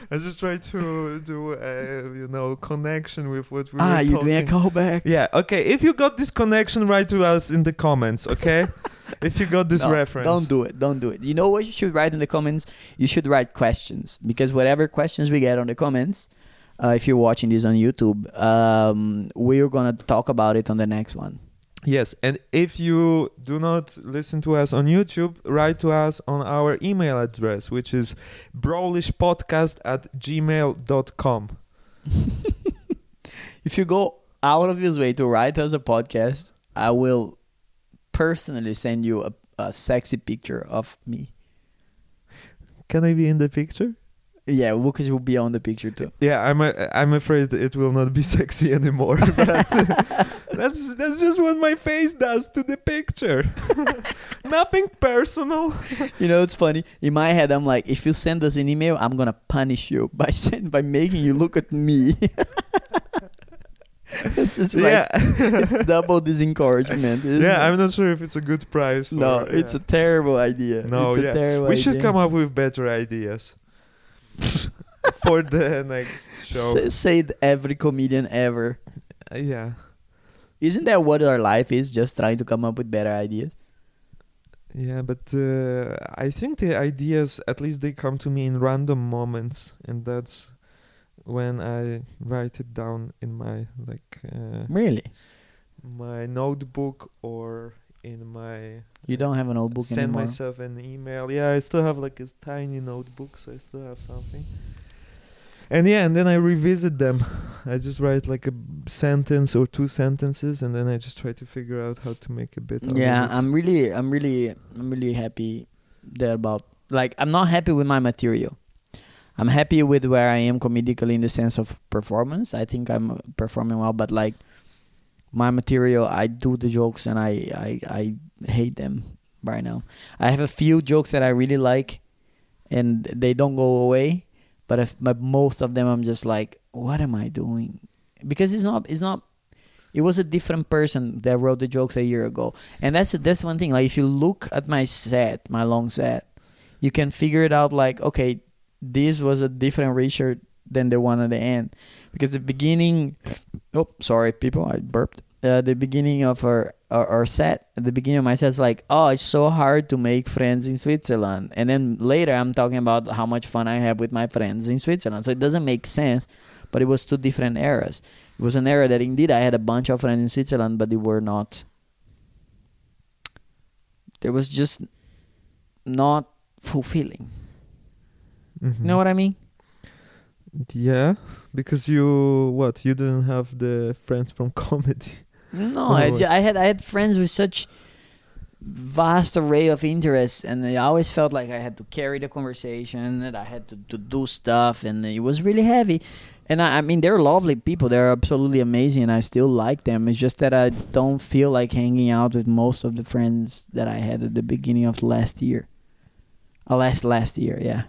I just try to do, uh, you know, connection with what we ah, were you talking. doing a callback? Yeah, okay. If you got this connection, write to us in the comments, okay? *laughs* if you got this No, reference. Don't do it. Don't do it. You know what you should write in the comments? You should write questions because whatever questions we get on the comments, uh, if you're watching this on YouTube, um, we're gonna talk about it on the next one. Yes, and if you do not listen to us on YouTube, write to us on our email address, which is brolishpodcast at gmail.com. *laughs* If you go out of his way to write us a podcast, I will personally send you a, a sexy picture of me. Can I be in the picture? Yeah, Lucas will be on the picture too. Yeah, I'm i I'm afraid it will not be *laughs* sexy anymore. but *laughs* that's that's just what my face does to the picture. *laughs* Nothing personal. You know, it's funny. In my head, I'm like, if you send us an email, I'm gonna punish you by send by making you look at me. it's just like yeah, it's double disencouragement. isn't yeah. it? I'm not sure if it's a good price. For, no, it's a terrible idea. no. it's a yeah, terrible we should come up with better ideas *laughs* for the next show. Say, say it every comedian ever. Uh, yeah, Isn't that what our life is? Just trying to come up with better ideas. yeah, but uh, I think the ideas, at least, they come to me in random moments, and that's when I write it down in my like. Uh, Really? my notebook or in my You don't have a notebook send anymore. myself an email. Yeah i still have like a tiny notebook so i still have something. And yeah and then i revisit them. I just write like a sentence or two sentences and then i just try to figure out how to make a bit yeah of it. i'm really i'm really i'm really happy there about like i'm not happy with my material. I'm happy with where i am comedically in the sense of performance. I think i'm performing well but like my material i do the jokes and i i, I hate them right now. I have a few jokes that i really like and they don't go away but if but most of them i'm just like what am i doing? Because it's not it's not it was a different person that wrote the jokes a year ago. And that's that's one thing like if you look at my set my long set you can figure it out like okay this was a different richard than the one at the end because the beginning oh sorry people i burped uh, the beginning of our, our our set. The beginning of my set, is like, oh, it's so hard to make friends in Switzerland, and then later I'm talking about how much fun I have with my friends in Switzerland. So it doesn't make sense, but it was two different eras. It was an era that indeed I had a bunch of friends in Switzerland, but they were not. There was just not fulfilling. Mhm. You know what I mean? Yeah, because you what? You didn't have the friends from *laughs* comedy. No, I had I had friends with such vast array of interests, and I always felt like I had to carry the conversation, that I had to, to do stuff, and it was really heavy. And I, I mean, they're lovely people; they're absolutely amazing, and I still like them. It's just that I don't feel like hanging out with most of the friends that I had at the beginning of last year. Uh, last last year, yeah.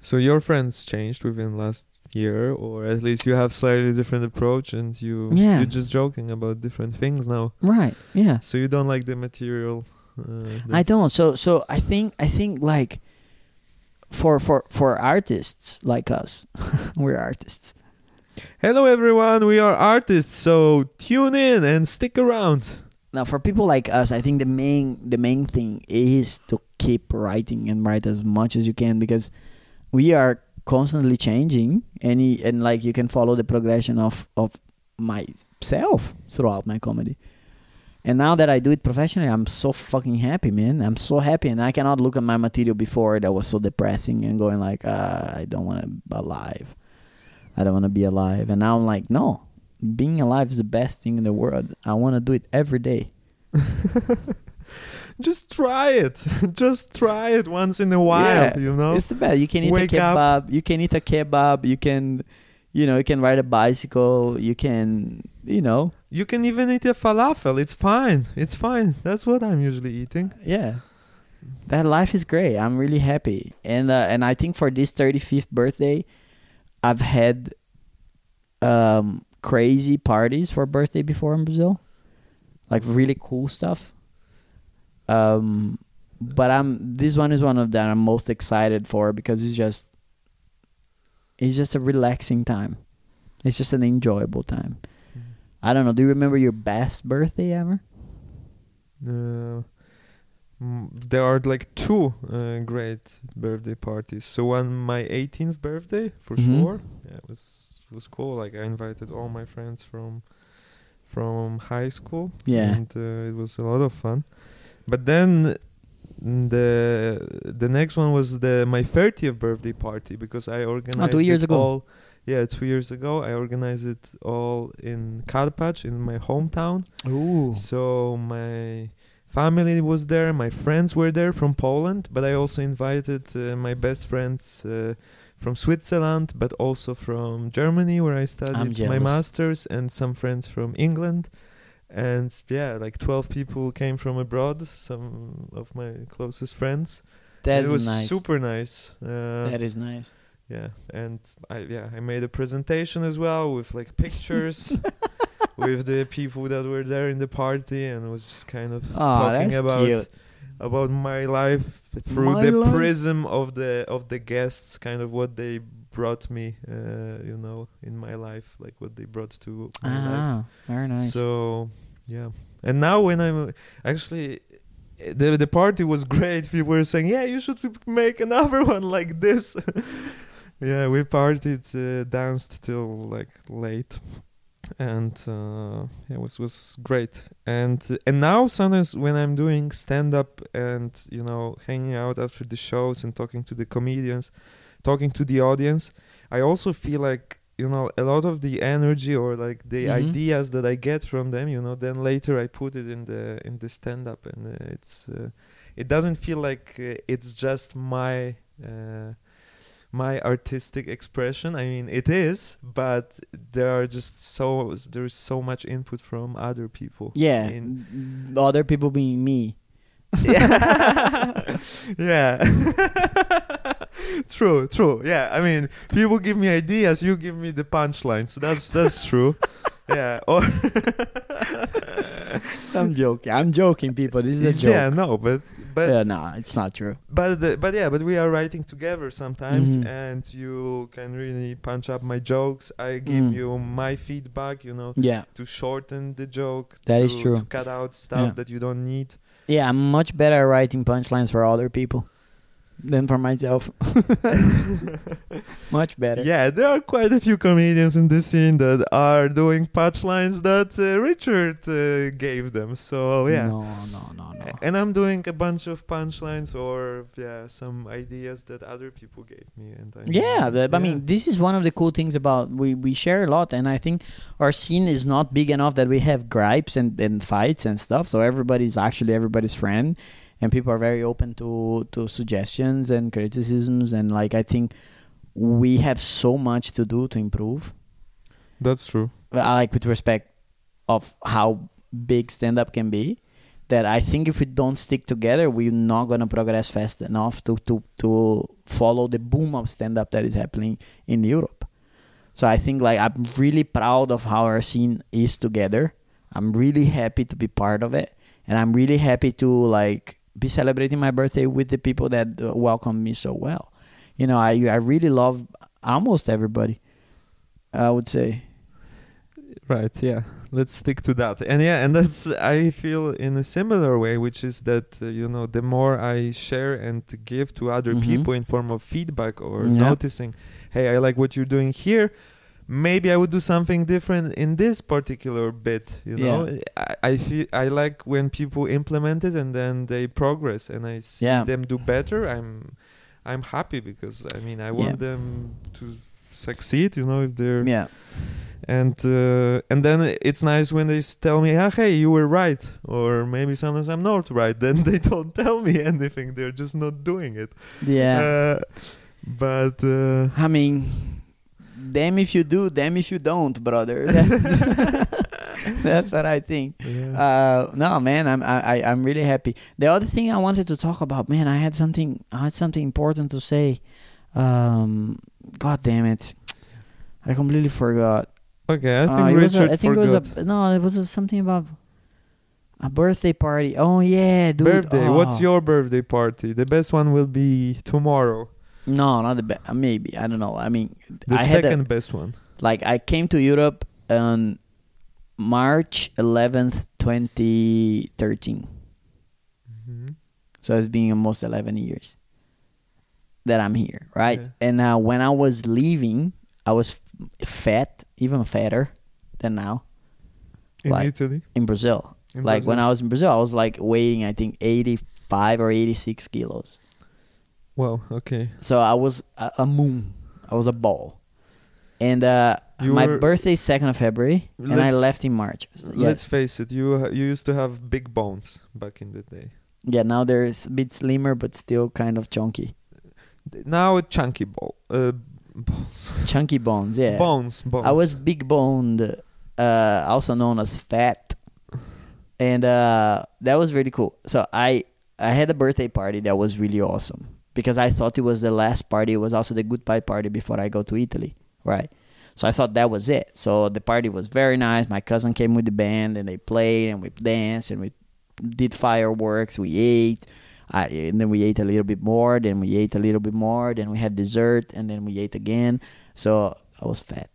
So your friends changed within last year, or at least you have slightly different approach, and you Yeah. you're just joking about different things now. Right. Yeah. So you don't like the material. Uh, I don't. So so I think I think like for for for artists like us, *laughs* we're artists. Hello everyone, we are artists, so tune in and stick around. Now for people like us, I think the main the main thing is to keep writing and write as much as you can because we are constantly changing and y- and like you can follow the progression of of myself throughout my comedy. And now that I do it professionally, I'm so fucking happy, man. I'm so happy, and I cannot look at my material before that was so depressing and going like, uh, I don't want to be alive. I don't want to be alive. And now I'm like, no, being alive is the best thing in the world. I want to do it every day. *laughs* Just try it. *laughs* just try it once in a while, Yeah, you know? It's the best. You can eat Wake a up. kebab. You can eat a kebab. You can, you know, you can ride a bicycle. You can, you know, You can even eat a falafel. It's fine. It's fine. That's what I'm usually eating. yeah. That life is great. I'm really happy, and uh, and I think for this 35th birthday, I've had um crazy parties for birthday before in Brazil, like really cool stuff. Um, but I'm this one is one of that I'm most excited for because it's just it's just a relaxing time. It's just an enjoyable time. I don't know. Do you remember your best birthday ever? Uh, mm, there are like two uh, great birthday parties. So one my 18th birthday for Mhm. sure. Yeah, it was was cool. Like I invited all my friends from from high school. Yeah. and uh, it was a lot of fun. But then the the next one was the my 30th birthday party because I organized Oh, years it ago. all. Yeah, two years ago I organized it all in Karpacz in my hometown. Ooh. So my family was there, my friends were there from Poland, but I also invited uh, my best friends uh, from Switzerland, but also from Germany where I studied my masters, and some friends from England. And yeah, like 12 people came from abroad, some of my closest friends. That's it was nice. super nice. Uh, that is nice. yeah, and I yeah I made a presentation as well with like pictures *laughs* with the people that were there in the party, and was just kind of Oh, talking about cute. about my life through My the life? prism of the of the guests, kind of what they brought me, uh, you know, in my life, like what they brought to my life. Ah, very nice. So yeah, and now when I'm actually. The the party was great. *laughs* People were saying, "Yeah, you should make another one like this." *laughs* yeah, we partied, uh, danced till like late, and uh, it was was great. And and now sometimes when I'm doing stand up and you know hanging out after the shows and talking to the comedians, talking to the audience, I also feel like you know a lot of the energy or like the Mhm. ideas that I get from them, you know, then later I put it in the in the stand up, and uh, it's uh, it doesn't feel like uh, it's just my. Uh, my artistic expression i mean it is but there are just so there's so much input from other people yeah, in- other people being me. *laughs* yeah *laughs* *laughs* *laughs* true true yeah i mean people give me ideas you give me the punchlines that's that's true *laughs* yeah or *laughs* I'm joking. I'm joking, people. This is a joke. yeah no but but yeah, no, it's not true. but the, but yeah, but we are writing together sometimes, Mhm. and you can really punch up my jokes. I give Mm. you my feedback, you know, Yeah, to shorten the joke. That to, is true. To cut out stuff Yeah. that you don't need. yeah, I'm much better at writing punchlines for other people than for myself. *laughs* much better. Yeah, there are quite a few comedians in the scene that are doing punchlines that uh, Richard uh, gave them. So yeah. No, no, no, no. And I'm doing a bunch of punchlines or yeah, some ideas that other people gave me, and I Yeah, but, I mean, this is one of the cool things about we we share a lot, and I think our scene is not big enough that we have gripes and, and fights and stuff. So everybody's actually everybody's friend, and people are very open to to suggestions and criticisms, and like I think we have so much to do to improve. that's true. I like with respect of how big stand up can be that I think if we don't stick together we're not gonna progress fast enough to to to follow the boom of stand up that is happening in Europe. So I think like I'm really proud of how our scene is together. I'm really happy to be part of it and I'm really happy to like be celebrating my birthday with the people that uh, welcome me so well. You know, I I really love almost everybody. I would say. Right, yeah. Let's stick to that. And yeah, and that's I feel in a similar way, which is that uh, you know, the more I share and give to other Mhm. people in form of feedback or Yeah. noticing, hey, I like what you're doing here. Maybe I would do something different in this particular bit. You know, I, I feel I like when people implement it and then they progress, and I see Yeah. them do better. I'm, I'm happy because I mean I want them to succeed. You know, if they're Yeah. and uh, and then it's nice when they tell me, ah, "Hey, you were right," or maybe sometimes I'm not right. *laughs* Then they don't tell me anything; they're just not doing it. Yeah. Uh, but uh, I mean, damn if you do, damn if you don't, brother. *laughs* That's, *laughs* that's what I think. yeah. Uh, no, man, I'm I, I'm really happy. The other thing I wanted to talk about, man, I had something I had something important to say. Um, God damn it, I completely forgot. okay, I Uh, think it was a- Richard I think forgot. it was a no, it was something about a birthday party. Oh yeah, dude. birthday. What's Oh. your birthday party? The best one will be tomorrow. No, not the best. Maybe I don't know. I mean, The I had a- second best one. like I came to Europe on March 11th, 2013. Mhm. So it's been almost 11 years that I'm here, right? Yeah. And uh, when I was leaving, I was fat, even fatter than now In Like- Italy. in Brazil. In like when I was in Brazil, I was like weighing, I think, 85 or 86 kilos. Wow. Okay. So I was a, a moon. I was a ball. And uh, You my birthday is 2nd of February, and I left in March. So, yeah. Let's face it. You you used to have big bones back in the day. Yeah, now they're a bit slimmer, but still kind of chunky. Now a chunky ball. Uh, balls. *laughs* Chunky bones, yeah. Bones. Bones. I was big boned, uh, also known as fat, and uh, that was really cool. So I I had a birthday party that was really awesome because I thought it was the last party. It was also the goodbye party before I go to Italy, right? So I thought that was it. So the party was very nice. My cousin came with the band and they played and we danced and we did fireworks. We ate. I, and then we ate a little bit more. Then we ate a little bit more. Then we had dessert and then we ate again. So I was fat.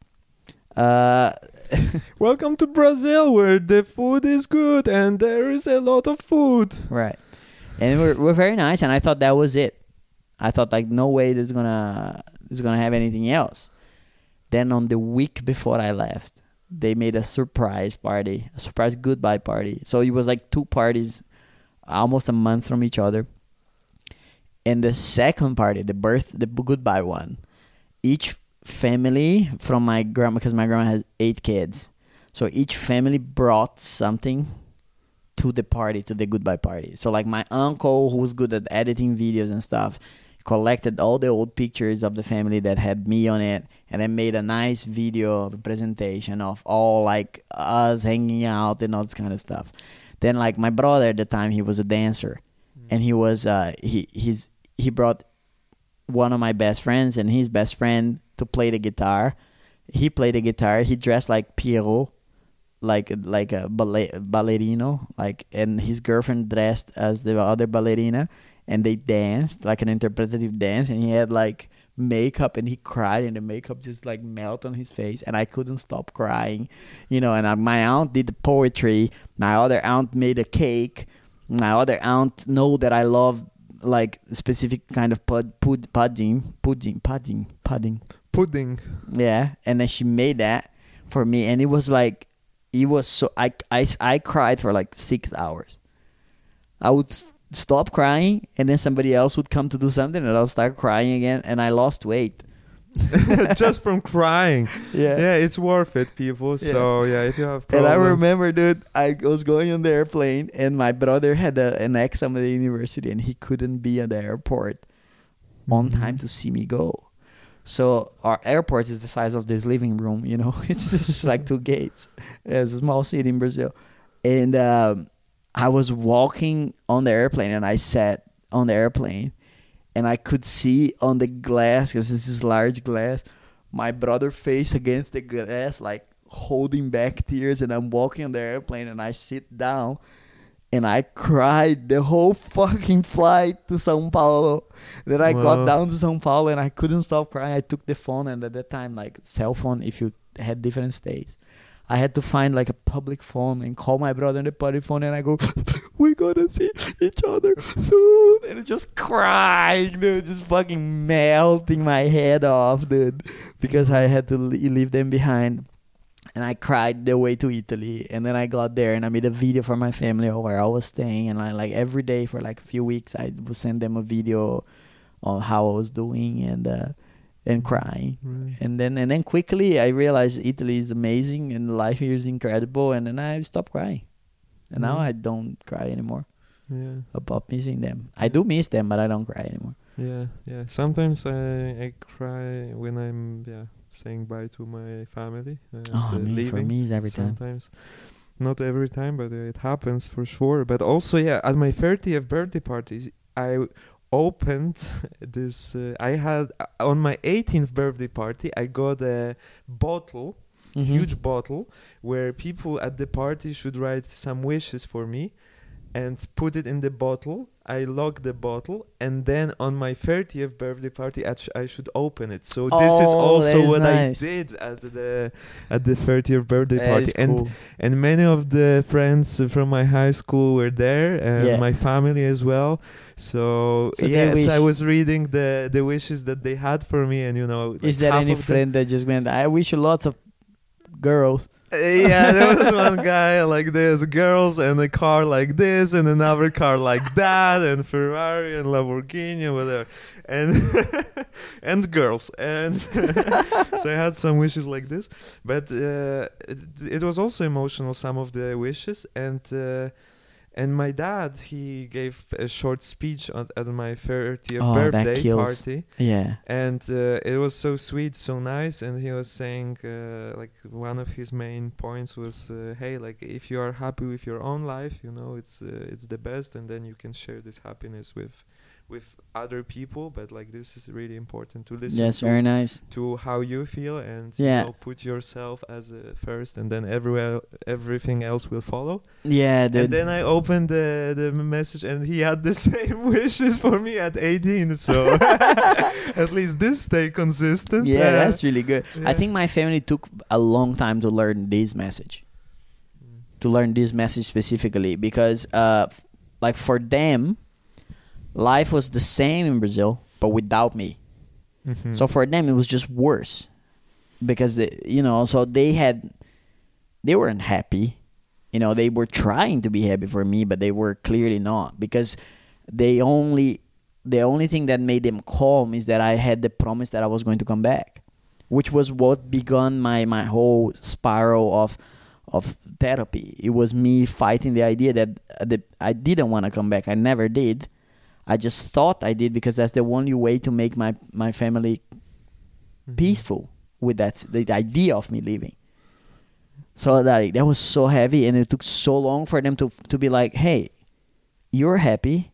Uh, *laughs* Welcome to Brazil, where the food is good and there is a lot of food. right. And we're we're very nice. And I thought that was it. I thought like no way this is gonna this is gonna have anything else. Then on the week before I left, they made a surprise party, a surprise goodbye party. So it was like two parties, almost a month from each other. And the second party, the birth, the goodbye one, each family from my grandma, because my grandma has eight kids, so each family brought something to the party, to the goodbye party. So like my uncle, who was good at editing videos and stuff, collected all the old pictures of the family that had me on it, and then made a nice video of a presentation of all like us hanging out and all this kind of stuff. Then like my brother at the time, he was a dancer, and he was uh he he's he brought one of my best friends and his best friend to play the guitar. He played the guitar. He dressed like Pierrot, like like a ballet ballerino, like and his girlfriend dressed as the other ballerina, and they danced like an interpretative dance, and he had like makeup and he cried and the makeup just like melt on his face and I couldn't stop crying you know and uh, my aunt did the poetry my other aunt made a cake my other aunt know that I love like specific kind of pud, pud pudding pudding pudding pudding Pudding. yeah and then she made that for me and it was like it was so I, I, I cried for like six hours I would stop crying and then somebody else would come to do something and I'll start crying again and I lost weight *laughs* Just from crying. yeah, Yeah, it's worth it, people. So yeah, if you have And I remember, dude, I was going on the airplane, and my brother had a, an exam at the university, and he couldn't be at the airport on Mhm. time to see me go. So our airport is the size of this living room, you know. *laughs* It's just like two gates. It's a small city in Brazil, and um, I was walking on the airplane, and I sat on the airplane, and I could see on the glass because this is large glass, my brother face against the glass, like holding back tears, and I'm walking on the airplane, and I sit down, and I cried the whole fucking flight to São Paulo. Then I Wow. got down to São Paulo, and I couldn't stop crying. I took the phone, and at that time, like cell phone, if you had different states. I had to find like a public phone and call my brother on the public phone, and I go, *laughs* "We gonna see each other soon," and just crying, dude, just fucking melting my head off, dude, because I had to leave them behind. And I cried the way to Italy, and then I got there and I made a video for my family of where I was staying, and I like every day for like a few weeks I would send them a video on how I was doing and uh, and crying Right. and then and then quickly I realized Italy is amazing and life here is incredible and then I stopped crying. And now Mhm. I don't cry anymore Yeah. about missing them. I do miss them but I don't cry anymore. Yeah, yeah. Sometimes I I cry when I'm yeah saying bye to my family. And, oh, uh, me for me is every time. Sometimes, not every time, but uh, it happens for sure. But also, yeah, at my 30th birthday party, I opened *laughs* this. Uh, I had uh, on my 18th birthday party, I got a bottle, Mhm. huge bottle, where people at the party should write some wishes for me. And put it in the bottle. I lock the bottle, and then on my 30th birthday party, I, sh- I should open it. So this is Oh, also is what nice. I did at the at the 30th birthday That party, and cool. and many of the friends from my high school were there, and Yeah. my family as well. So, So yes, I was reading the the wishes that they had for me, and you know, is like there any friend that just went I wish you lots of girls? Uh, yeah, there was *laughs* one guy like this, girls, and a car like this, and another car like that, and Ferrari and Lamborghini, whatever, and *laughs* and girls, and *laughs* so I had some wishes like this, but uh, it, it was also emotional. Some of the wishes, and uh, and my dad he gave a short speech at, at my 30th Oh, birthday party. Yeah. and uh, it was so sweet so nice. And he was saying uh, like one of his main points was uh, hey like if you are happy with your own life you know it's uh, it's the best. And then you can share this happiness with with other people but like this is really important to listen Yes, to, very nice. to how you feel and Yeah. you know, put yourself as a first and then everywhere everything else will follow Yeah, dude. and then I opened the the message, and he had the *laughs* same wishes for me at 18. So *laughs* at least this stay consistent. yeah, Uh, that's really good. I think my family took a long time to learn this message. To learn this message specifically because uh f- like for them life was the same in Brazil but without me. Mhm. So for them it was just worse because they, you know, so they had they weren't happy. You know, they were trying to be happy for me, but they were clearly not because they only the only thing that made them calm is that I had the promise that I was going to come back, which was what began my my whole spiral of of therapy. It was me fighting the idea that that I didn't want to come back. I never did. I just thought I did because that's the only way to make my my family Mhm. peaceful with that the idea of me leaving. So that that was so heavy, and it took so long for them to to be like, "Hey, you're happy,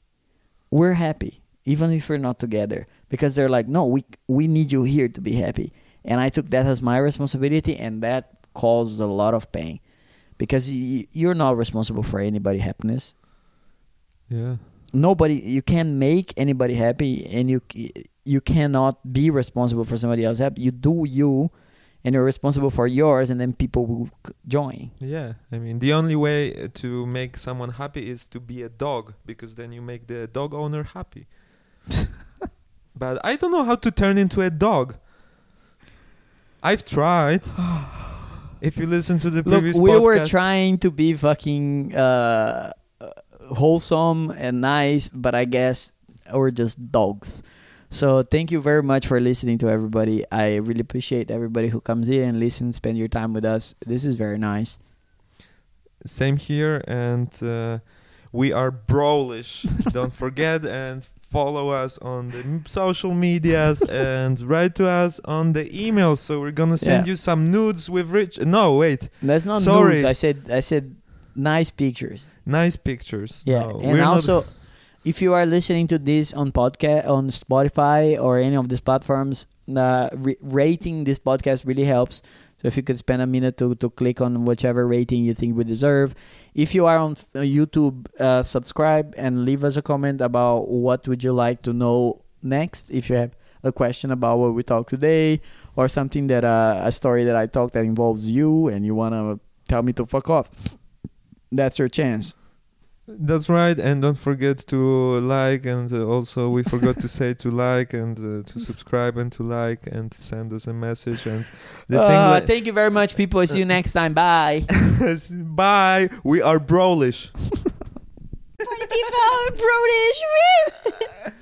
we're happy, even if we're not together." Because they're like, "No, we we need you here to be happy," and I took that as my responsibility, and that caused a lot of pain because y- you're not responsible for anybody happiness. Yeah. Nobody, you can't make anybody happy, and you you cannot be responsible for somebody else happy. You do you, and you're responsible for yours, and then people will c- join. Yeah, I mean, the only way uh, to make someone happy is to be a dog because then you make the dog owner happy. *laughs* but I don't know how to turn into a dog. I've tried. *sighs* if you listen to the Look, previous we were trying to be fucking uh, wholesome and nice, but I guess we're just dogs. So thank you very much for listening to everybody. I really appreciate everybody who comes here and listens, spend your time with us. This is very nice. Same here, and uh, we are Brolish. *laughs* Don't forget and follow us on the social medias *laughs* and write to us on the email. So we're gonna send Yeah. you some nudes with Rich. No, wait, That's not Sorry. nudes. I said I said nice pictures. nice pictures. Yeah, No, and also, if you are listening to this on podcast on Spotify or any of these platforms, uh, re- rating this podcast really helps. So if you could spend a minute to, to click on whichever rating you think we deserve. If you are on uh, YouTube, uh, subscribe and leave us a comment about what would you like to know next. If you have a question about what we talked today or something that uh, a story that I talked that involves you and you want to tell me to fuck off, that's your chance. That's right, and don't forget to like, and uh, also we forgot to say to like and uh, to *laughs* subscribe and to like and to send us a message and the Uh, thing. thank you very much, people. See you *laughs* next time. Bye. *laughs* Bye. We are Brolish. Party people, Brolish.